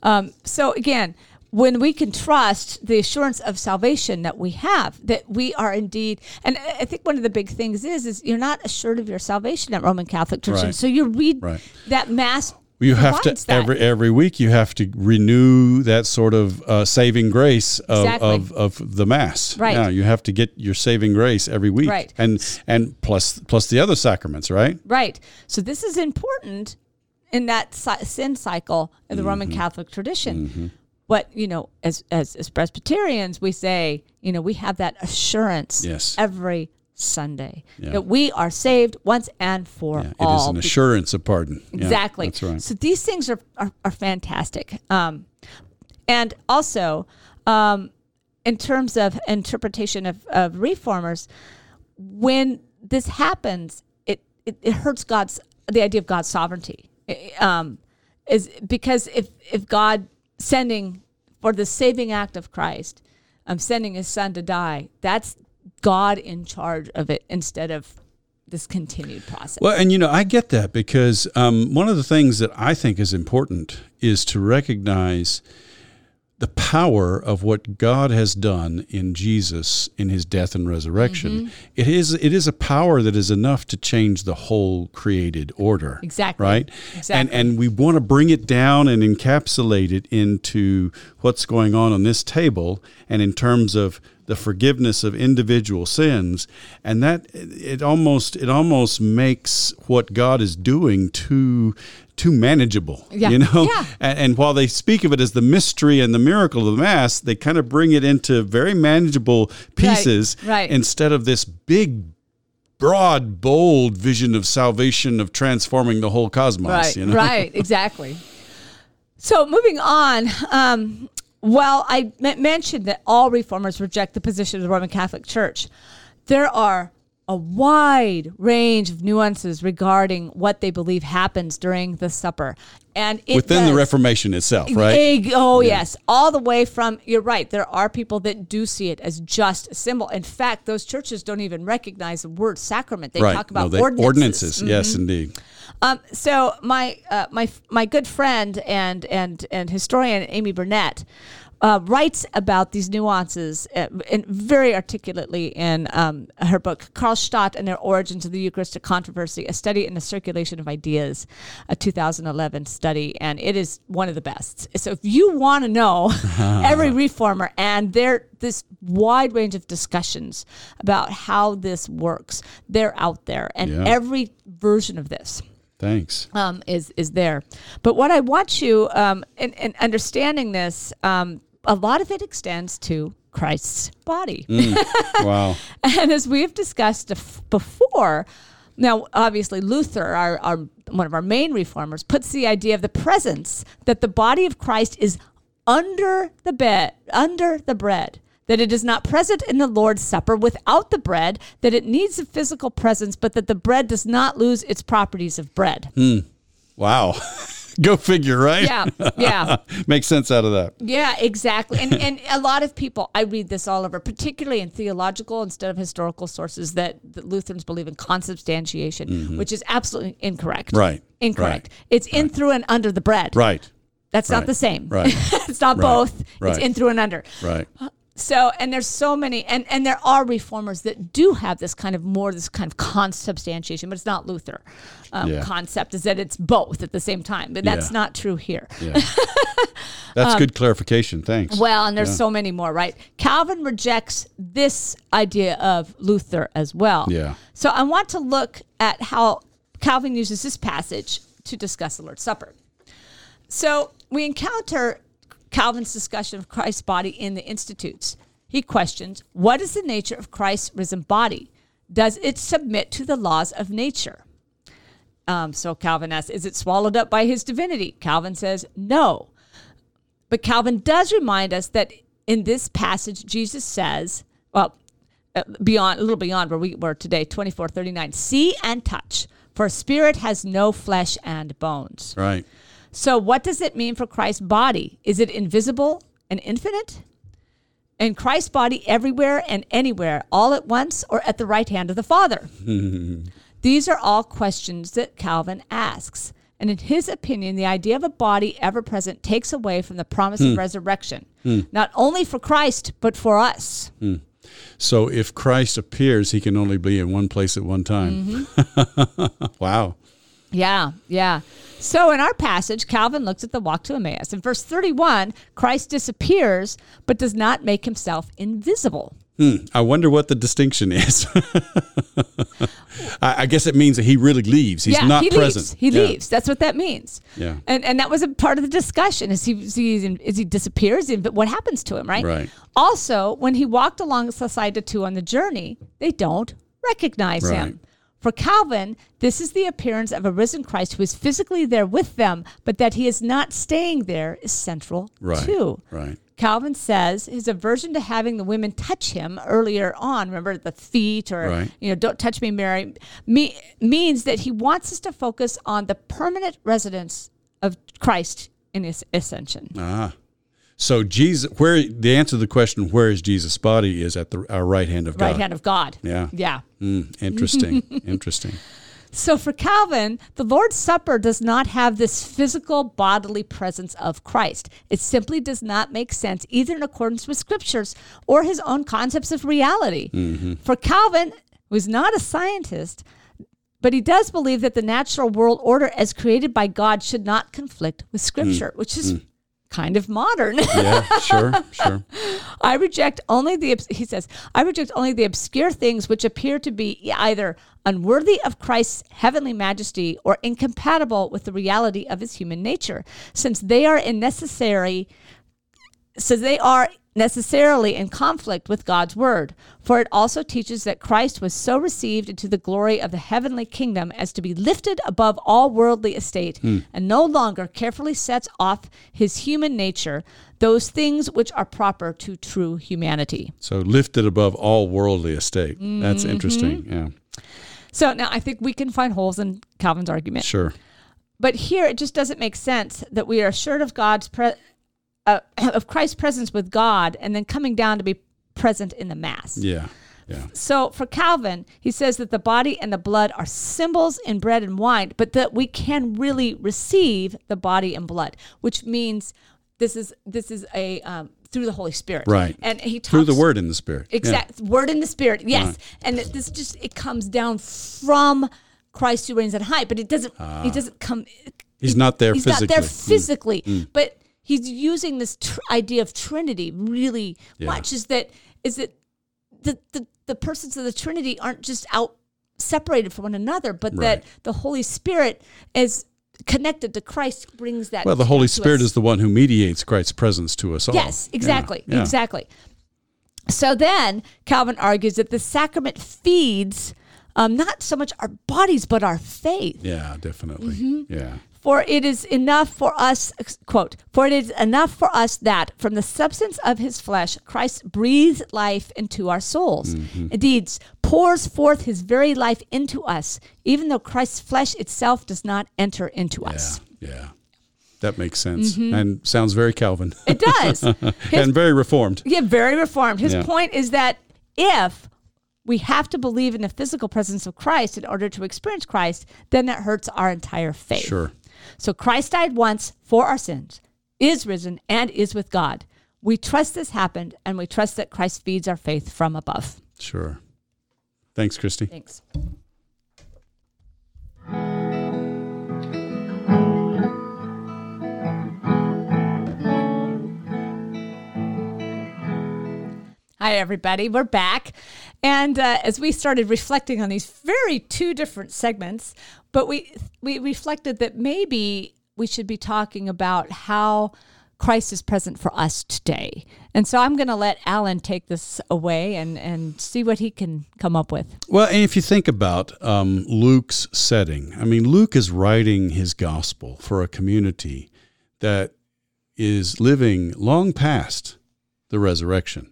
um, so again when we can trust the assurance of salvation that we have that we are indeed and I think one of the big things is is you're not assured of your salvation at Roman Catholic tradition. Right. So you read Right. that mass. you have to that. every every week you have to renew that sort of uh, saving grace of, Exactly. of, of the mass. Right. Yeah, you have to get your saving grace every week. Right. And and plus plus the other sacraments, right? Right. So this is important in that sin cycle of the Roman Mm-hmm. Catholic tradition. But you know, as, as as Presbyterians, we say, you know, we have that assurance Yes. every Sunday Yeah. that we are saved once and for Yeah, it is all. an assurance of pardon. Yeah, exactly. that's right. So these things are are, are fantastic. Um, and also, um, in terms of interpretation of, of reformers, when this happens, it, it, it hurts God's the idea of God's sovereignty. Um, is because if if God sending for the saving act of Christ, um, sending His Son to die, that's God in charge of it instead of this continued process. Well, and you know, I get that because um, one of the things that I think is important is to recognize the power of what God has done in Jesus in his death and resurrection. Mm-hmm. It is it is a power that is enough to change the whole created order. Exactly. Right? Exactly. And and we want to bring it down and encapsulate it into what's going on on this table and in terms of the forgiveness of individual sins and that it almost it almost makes what God is doing too too manageable Yeah. you know Yeah. and, and while they speak of it as the mystery and the miracle of the mass they kind of bring it into very manageable pieces right. instead of this big broad bold vision of salvation of transforming the whole cosmos right, you know right, exactly. So moving on, um, well, I mentioned that all reformers reject the position of the Roman Catholic Church. There are a wide range of nuances regarding what they believe happens during the supper, and it within the reformation itself right Egg, oh yes, all the way from you're right. There are people that do see it as just a symbol. In fact, those churches don't even recognize the word sacrament. They right talk about No, they- ordinances. Mm-hmm. yes indeed Um, so my uh, my my good friend and and and historian Amy Burnett uh, writes about these nuances uh, in, very articulately in um, her book Karlstadt and Their Origins of the Eucharistic Controversy: A Study in the Circulation of Ideas, a 2011 study, and it is one of the best. So if you want to know every reformer and their this wide range of discussions about how this works, they're out there, and Yeah. every version of this thanks um, is is there. But what I want you um, in, in understanding this, um, a lot of it extends to Christ's body, mm. wow and as we've discussed before. Now, obviously, Luther, our, our one of our main reformers, puts the idea of the presence that the body of Christ is under the bed, under the bread, that it is not present in the Lord's Supper without the bread, that it needs a physical presence, but that the bread does not lose its properties of bread. Hmm. Wow. Go figure, right? Yeah, yeah. Makes sense out of that. Yeah, exactly. And and a lot of people, I read this all over, particularly in theological instead of historical sources, that, that Lutherans believe in consubstantiation, which is absolutely incorrect. Mm-hmm. Right, Incorrect. right, It's in through and under the bread. Right. That's not the same. right, it's not right, both. It's in through and under. Right. So, and there's so many, and, and there are reformers that do have this kind of more, this kind of consubstantiation, but it's not Luther um, Yeah. concept, is that it's both at the same time. But that's Yeah. not true here. Yeah. That's good clarification. Thanks. Um, Well, and there's so many more, right? Calvin rejects this idea of Luther as well. Yeah. So I want to look at how Calvin uses this passage to discuss the Lord's Supper. So we encounter Calvin's discussion of Christ's body in the Institutes. He questions what is the nature of Christ's risen body? Does it submit to the laws of nature? Um, so Calvin asks, is it swallowed up by his divinity? Calvin says, no. But Calvin does remind us that in this passage, Jesus says, well, uh, beyond a little beyond where we were today, 24, 39, see and touch, for spirit has no flesh and bones. right. So, what does it mean for Christ's body? Is it invisible and infinite? And Christ's body everywhere and anywhere, all at once, or at the right hand of the Father? These are all questions that Calvin asks. And in his opinion, the idea of a body ever present takes away from the promise of hmm. resurrection, hmm. not only for Christ, but for us. Hmm. So if Christ appears, he can only be in one place at one time. Mm-hmm. wow. Yeah, yeah. So in our passage, Calvin looks at the walk to Emmaus. In verse 31, Christ disappears, but does not make himself invisible. Hmm, I wonder what the distinction is. I, I guess it means that he really leaves. He's yeah, not he present. leaves. He Yeah. leaves. That's what that means. Yeah. And and that was a part of the discussion. Is he is he, is he disappears? But what happens to him? Right. Right. Also, when he walked alongside the two on the journey, they don't recognize Right. him. For Calvin, this is the appearance of a risen Christ who is physically there with them, but that he is not staying there is central Right. too. Right. Calvin says his aversion to having the women touch him earlier on, remember the feet or Right. you know, don't touch me, Mary, me, means that he wants us to focus on the permanent residence of Christ in his ascension. Ah. So Jesus, where the answer to the question, where is Jesus' body, is at the our right hand of God. Right hand of God. Yeah. Yeah. Mm, interesting. interesting. So for Calvin, the Lord's Supper does not have this physical bodily presence of Christ. It simply does not make sense either in accordance with scriptures or his own concepts of reality. Mm-hmm. For Calvin, who is not a scientist, but he does believe that the natural world order as created by God should not conflict with scripture, mm. which is mm. Kind of modern. Yeah. Sure. Sure. I reject only the he says I reject only the obscure things which appear to be either unworthy of Christ's heavenly majesty or incompatible with the reality of his human nature since they are in necessary so they are necessarily in conflict with God's word. For it also teaches that Christ was so received into the glory of the heavenly kingdom as to be lifted above all worldly estate and no longer carefully sets off his human nature, those things which are proper to true humanity. So lifted above all worldly estate. That's Mm-hmm. interesting. Yeah. So now I think we can find holes in Calvin's argument. Sure. But here it just doesn't make sense that we are assured of God's pre- uh, of Christ's presence with God and then coming down to be present in the mass. Yeah. Yeah. So for Calvin, he says that the body and the blood are symbols in bread and wine, but that we can really receive the body and blood, which means this is this is a um, through the Holy Spirit, Right. And he talks Through the word in the spirit. Yeah. exact word in the Spirit, yes, and that this just it comes down from Christ who reigns on high, but it doesn't it doesn't come He's not there he's physically. not there Mm. physically, but he's using this tr- idea of Trinity really Yeah. much. Is that is that the, the the persons of the Trinity aren't just out separated from one another, but that the Holy Spirit is connected to Christ brings that. Well, the Holy Spirit us. is the one who mediates Christ's presence to us all. Yes, exactly, yeah. exactly. So then Calvin argues that the sacrament feeds um, not so much our bodies, but our faith. Yeah, definitely. Mm-hmm. Yeah. For it is enough for us, quote, for it is enough for us that from the substance of his flesh, Christ breathes life into our souls. Mm-hmm. Indeed, pours forth his very life into us, even though Christ's flesh itself does not enter into us. Yeah. Yeah. That makes sense and sounds very Calvin Mm-hmm. It does. His and very reformed. Yeah, very reformed. His Yeah. point is that if we have to believe in the physical presence of Christ in order to experience Christ, then that hurts our entire faith. Sure. So Christ died once for our sins, is risen, and is with God. We trust this happened, and we trust that Christ feeds our faith from above. Sure. Thanks, Christy. Thanks. Hi, everybody. We're back. And uh, as we started reflecting on these very two different segments, but we, we reflected that maybe we should be talking about how Christ is present for us today. And so I'm going to let Alan take this away and, and see what he can come up with. Well, and if you think about um, Luke's setting, I mean, Luke is writing his gospel for a community that is living long past the resurrection,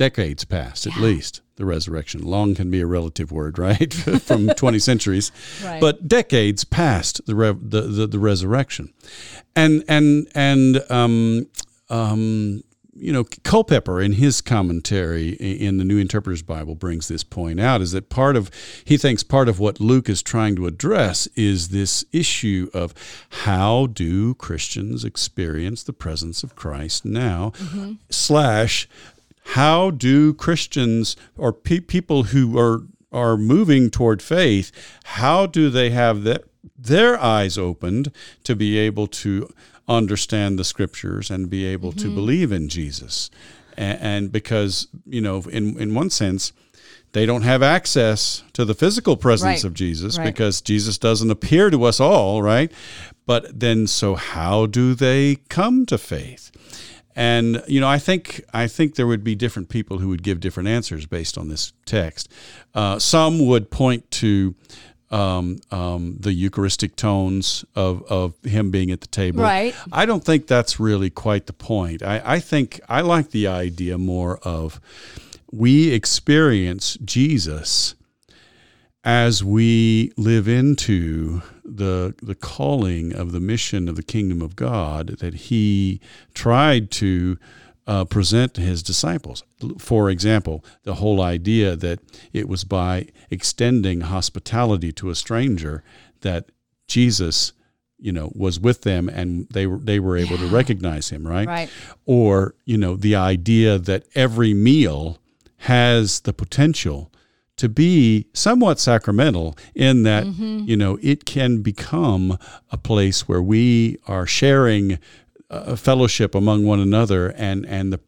decades past at least the resurrection. Long can be a relative word, right? From 20 centuries, Right. but decades past the, re- the, the the resurrection, and and and um, um, you know, Culpepper in his commentary in the New Interpreter's Bible brings this point out is that part of, he thinks part of what Luke is trying to address is this issue of how do Christians experience the presence of Christ now, slash, how do Christians or pe- people who are, are moving toward faith, how do they have that, their eyes opened to be able to understand the scriptures and be able to mm-hmm. believe in Jesus. And, and because, you know, in, in one sense, they don't have access to the physical presence Right. of Jesus Right. because Jesus doesn't appear to us all, right? But then, so how do they come to faith? And you know, I think I think there would be different people who would give different answers based on this text. Uh, some would point to um, um, the Eucharistic tones of, of him being at the table. Right. I don't think that's really quite the point. I, I think I like the idea more of we experience Jesus as we live into the the calling of the mission of the kingdom of God that he tried to uh, present to his disciples. For example, the whole idea that it was by extending hospitality to a stranger that Jesus, you know, was with them and they were they were able to recognize him, right? Right. Or you know, the idea that every meal has the potential to be somewhat sacramental in that mm-hmm. you know it can become a place where we are sharing a fellowship among one another and and the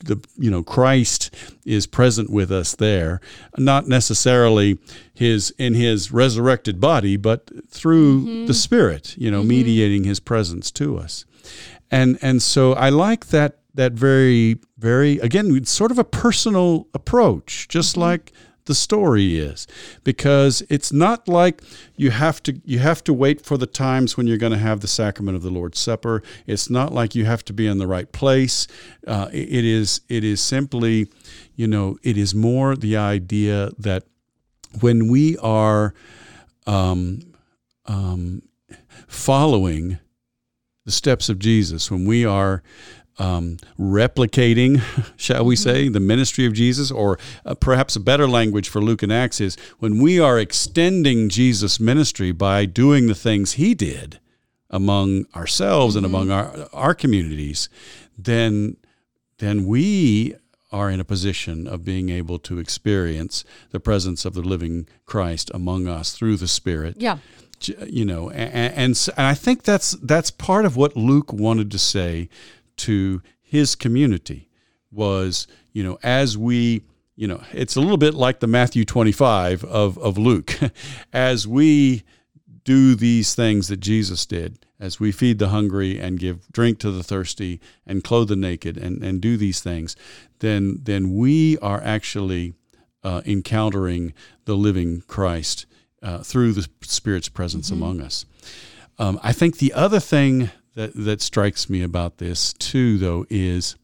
the you know Christ is present with us there not necessarily his in his resurrected body but through mm-hmm. the spirit you know mm-hmm. mediating his presence to us. And and so I like that that very very again it's sort of a personal approach just like the story is. Because it's not like you have to you have to wait for the times when you're going to have the sacrament of the Lord's Supper. It's not like you have to be in the right place. Uh, it is it is simply you know it is more the idea that when we are um, um, following the steps of Jesus, when we are um, replicating, shall we say, the ministry of Jesus, or uh, perhaps a better language for Luke and Acts is when we are extending Jesus' ministry by doing the things he did among ourselves and among our, our communities, then, then we are in a position of being able to experience the presence of the living Christ among us through the Spirit. Yeah. you know and, and, and i think that's that's part of what luke wanted to say to his community was you know as we you know it's a little bit like the matthew 25 of, of luke as we do these things that jesus did as we feed the hungry and give drink to the thirsty and clothe the naked and, and do these things then then we are actually uh, encountering the living Christ uh, through the Spirit's presence Mm-hmm. among us. Um, I think the other thing that, that strikes me about this too, though, is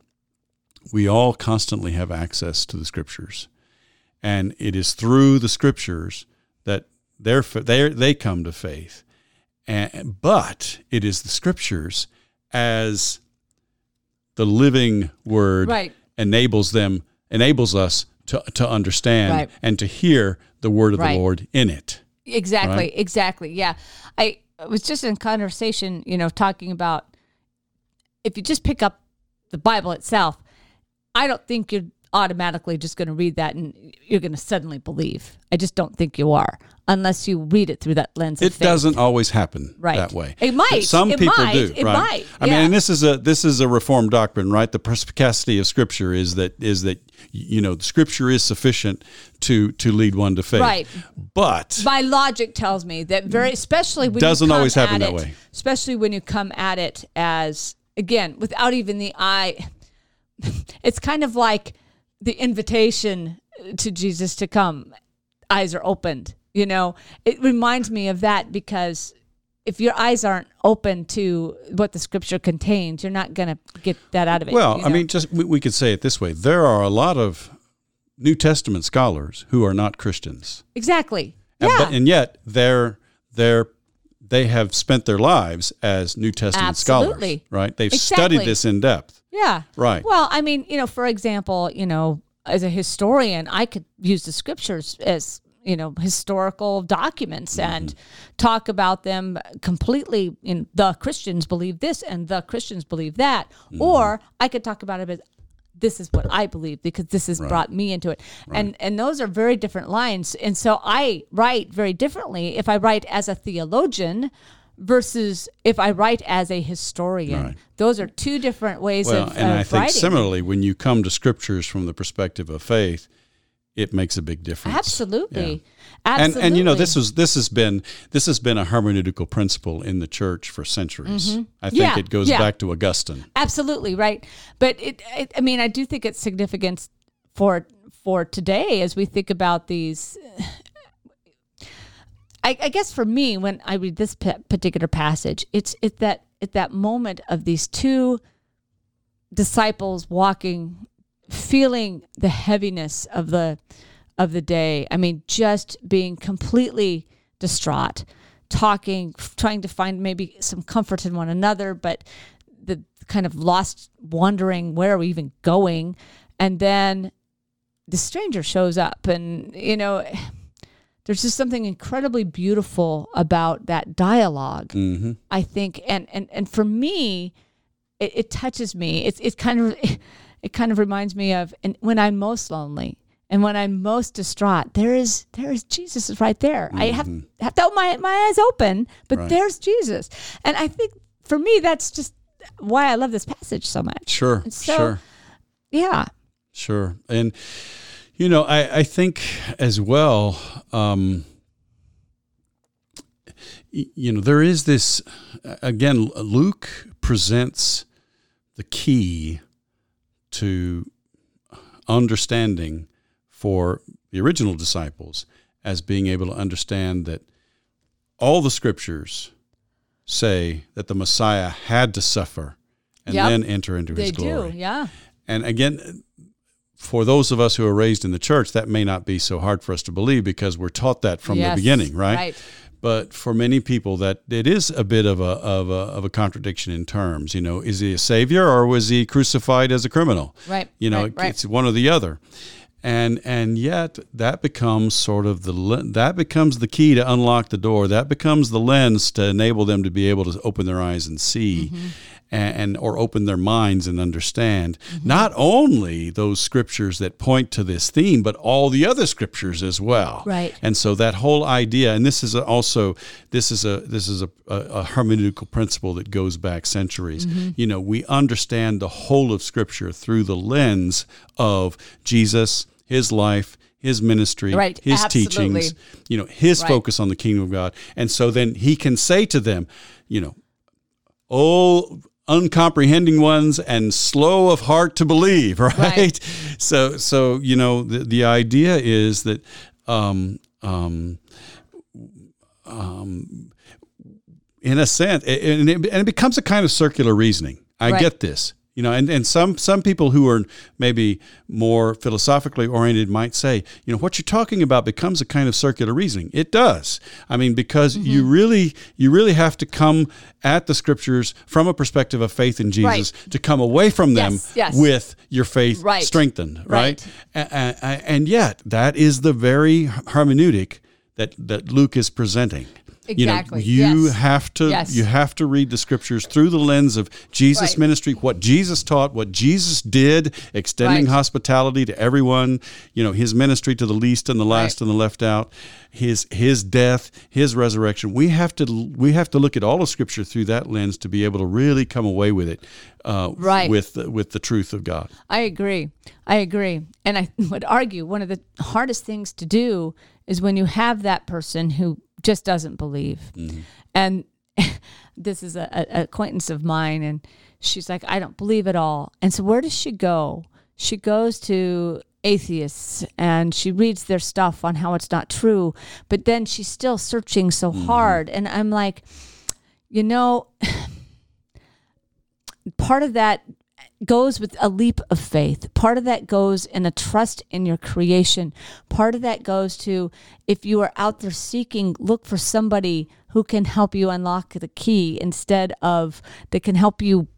we all constantly have access to the Scriptures, and it is through the Scriptures that they're, they they come to faith. And, but it is the Scriptures as the living Word Right. enables them enables us to to understand Right. and to hear the word of Right. the Lord in it. Exactly, exactly. Yeah. I was just in conversation, you know, talking about if you just pick up the Bible itself, I don't think you're automatically just going to read that and you're going to suddenly believe. I just don't think you are unless you read it through that lens of It doesn't always happen Right. that way. It might. Some It people might. do. It right? might. I mean, and this is a this is a reformed doctrine, right? The perspicacity of Scripture is that is that you know the Scripture is sufficient to to lead one to faith. Right. But my logic tells me that very especially when Doesn't you come always happen at that it, way. especially when you come at it as again without even the eye it's kind of like the invitation to jesus to come eyes are opened you know it reminds me of that because if your eyes aren't open to what the scripture contains you're not going to get that out of it well, you I mean, just we, we could say it this way: there are a lot of New Testament scholars who are not Christians. exactly And, yeah but, and yet they're they're they have spent their lives as New Testament Absolutely. scholars, right? They've Exactly. studied this in depth, Yeah. right? Well, I mean, you know, for example, you know, as a historian, I could use the scriptures as you know historical documents mm-hmm. and talk about them completely in the christians believe this and the christians believe that. Mm-hmm. Or i could talk about it as this is what i believe because this has brought me into it. And and those are very different lines. And so i write very differently if i write as a theologian versus if i write as a historian. Right. those are two different ways Well, of, and of I think writing. similarly, when you come to scriptures from the perspective of faith, it makes a big difference. Absolutely. And Absolutely. and you know this is this has been this has been a hermeneutical principle in the church for centuries. I think Mm-hmm. Yeah, it goes yeah. back to Augustine. Absolutely right. But it, it, I mean, I do think it's significant for for today as we think about these. I, I guess for me, when I read this pa- particular passage, it's it's that at that moment of these two disciples walking, feeling the heaviness of the of the day. I mean, just being completely distraught, talking, trying to find maybe some comfort in one another, but the kind of lost, wondering where are we even going, and then the stranger shows up, and you know. There's just something incredibly beautiful about that dialogue. hmm I think, and and and for me, it, it touches me. It's it kind of it kind of reminds me of and when I'm most lonely and when I'm most distraught, there is there is Jesus is right there. I have have to my my eyes open, but Right. there's Jesus, and I think for me that's just why I love this passage so much. Sure, so- sure. Yeah, Sure. And, you know, I, I think as well, um, you know, there is this, again, Luke presents the key to understanding for the original disciples as being able to understand that all the scriptures say that the Messiah had to suffer and Yep. then enter into they his glory. do. Yeah, And again, for those of us who are raised in the church, that may not be so hard for us to believe because we're taught that from Yes, the beginning, right? right. But for many people, that it is a bit of a, of a of a contradiction in terms. You know, is he a savior or was he crucified as a criminal? Right, You know, right, right. it's one or the other. And and yet that becomes sort of the that becomes the key to unlock the door. That becomes the lens to enable them to be able to open their eyes and see, Mm-hmm. And, and or open their minds and understand not only those scriptures that point to this theme, but all the other scriptures as well. Right. And so that whole idea, and this is also this is a this is a, a, a hermeneutical principle that goes back centuries. Mm-hmm. You know, we understand the whole of Scripture through the lens of Jesus, His life, His ministry, Right. His Absolutely. teachings. You know, His Right. focus on the kingdom of God, and so then He can say to them, you know, oh uncomprehending ones and slow of heart to believe right, Right. so so you know the, the idea is that um, um, um, in a sense and it, and it becomes a kind of circular reasoning i Right. get this you know and, and some some people who are maybe more philosophically oriented might say you know what you're talking about becomes a kind of circular reasoning it does i mean because Mm-hmm. you really you really have to come at the scriptures from a perspective of faith in jesus to come away from them Yes, yes. with your faith Right. strengthened right, Right. A- a- a- and yet that is the very hermeneutic that that luke is presenting Exactly, you know you yes. have to Yes. you have to read the scriptures through the lens of Jesus' Right. ministry, what Jesus taught, what Jesus did, extending Right. hospitality to everyone, you know, his ministry to the least and the last Right. and the left out, his his death, his resurrection. We have to we have to look at all of scripture through that lens to be able to really come away with it uh, Right. with the, with the truth of God. I agree. I agree. And I would argue one of the hardest things to do is when you have that person who just doesn't believe. Mm-hmm. And this is a, a acquaintance of mine, and she's like, I don't believe at all. And so where does she go? She goes to atheists and she reads their stuff on how it's not true, but then she's still searching so mm-hmm. hard. And I'm like, you know, part of that goes with a leap of faith. Part of that goes in a trust in your creation. Part of that goes to if you are out there seeking, look for somebody who can help you unlock the key instead of that can help you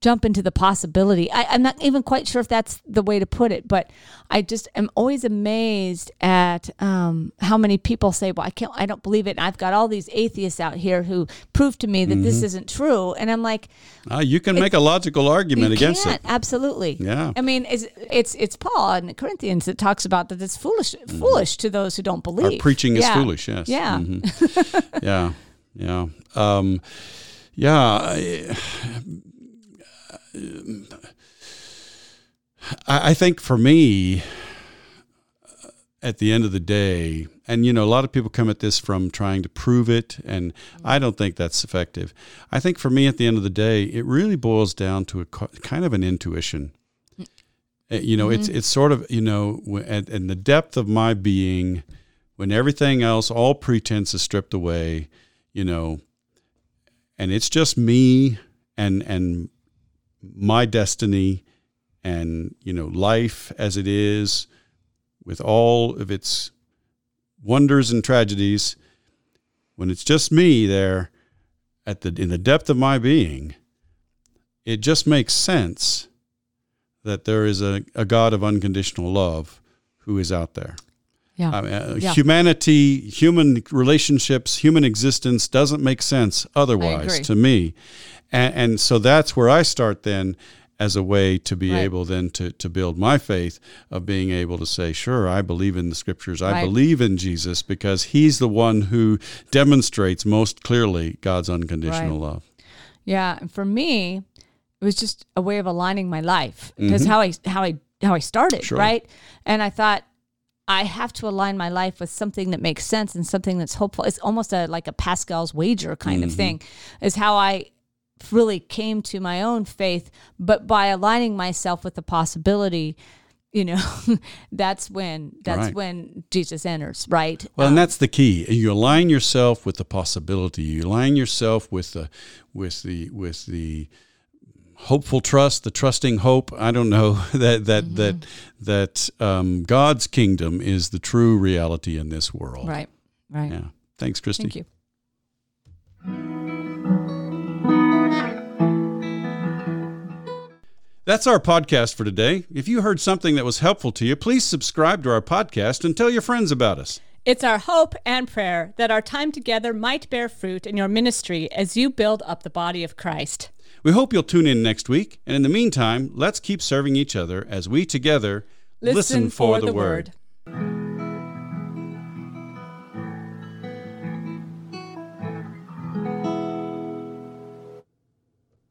jump into the possibility. I, I'm not even quite sure if that's the way to put it, but I just am always amazed at um, how many people say, "Well, I can't, I don't believe it." And I've got all these atheists out here who prove to me that this isn't true, and I'm like, Uh, you can make a logical argument against can't. it. Absolutely. Yeah. I mean, it's it's it's Paul in Corinthians that talks about that it's foolish foolish to those who don't believe. Mm-hmm. Our preaching is foolish. Yes. Yeah. Mhm. yeah. Yeah. Um, yeah. I, I think for me, at the end of the day, and you know, a lot of people come at this from trying to prove it, and I don't think that's effective. I think for me, at the end of the day, it really boils down to a kind of an intuition. Uh, You know, it's it's sort of you know, at, in the depth of my being, when everything else, all pretense is stripped away, you know, and it's just me and and my destiny and you know life as it is with all of its wonders and tragedies when it's just me there at the in the depth of my being it just makes sense that there is a, a God of unconditional love who is out there Yeah. I mean, uh, Yeah. humanity, human relationships, human existence doesn't make sense otherwise to me. And, and so that's where I start then as a way to be Right. able then to, to build my faith of being able to say, sure, I believe in the scriptures. I Right. believe in Jesus because he's the one who demonstrates most clearly God's unconditional Right. love. Yeah, and for me, it was just a way of aligning my life. Mm-hmm. How I how I how I started, Sure. right? And I thought I have to align my life with something that makes sense and something that's hopeful. It's almost a like a Pascal's wager kind Mm-hmm. of thing. Is how I really came to my own faith, but by aligning myself with the possibility, you know, that's when that's Right. when Jesus enters, right? Well, Um, and that's the key. You align yourself with the possibility. You align yourself with the with the with the hopeful trust, the trusting hope. I don't know that that Mm-hmm. that that um, God's kingdom is the true reality in this world. right, right. Yeah. Thanks, Christy. Thank you. That's our podcast for today. If you heard something that was helpful to you, please subscribe to our podcast and tell your friends about us. It's our hope and prayer that our time together might bear fruit in your ministry as you build up the body of Christ. We hope you'll tune in next week. And in the meantime, let's keep serving each other as we together listen, for, the, word. word.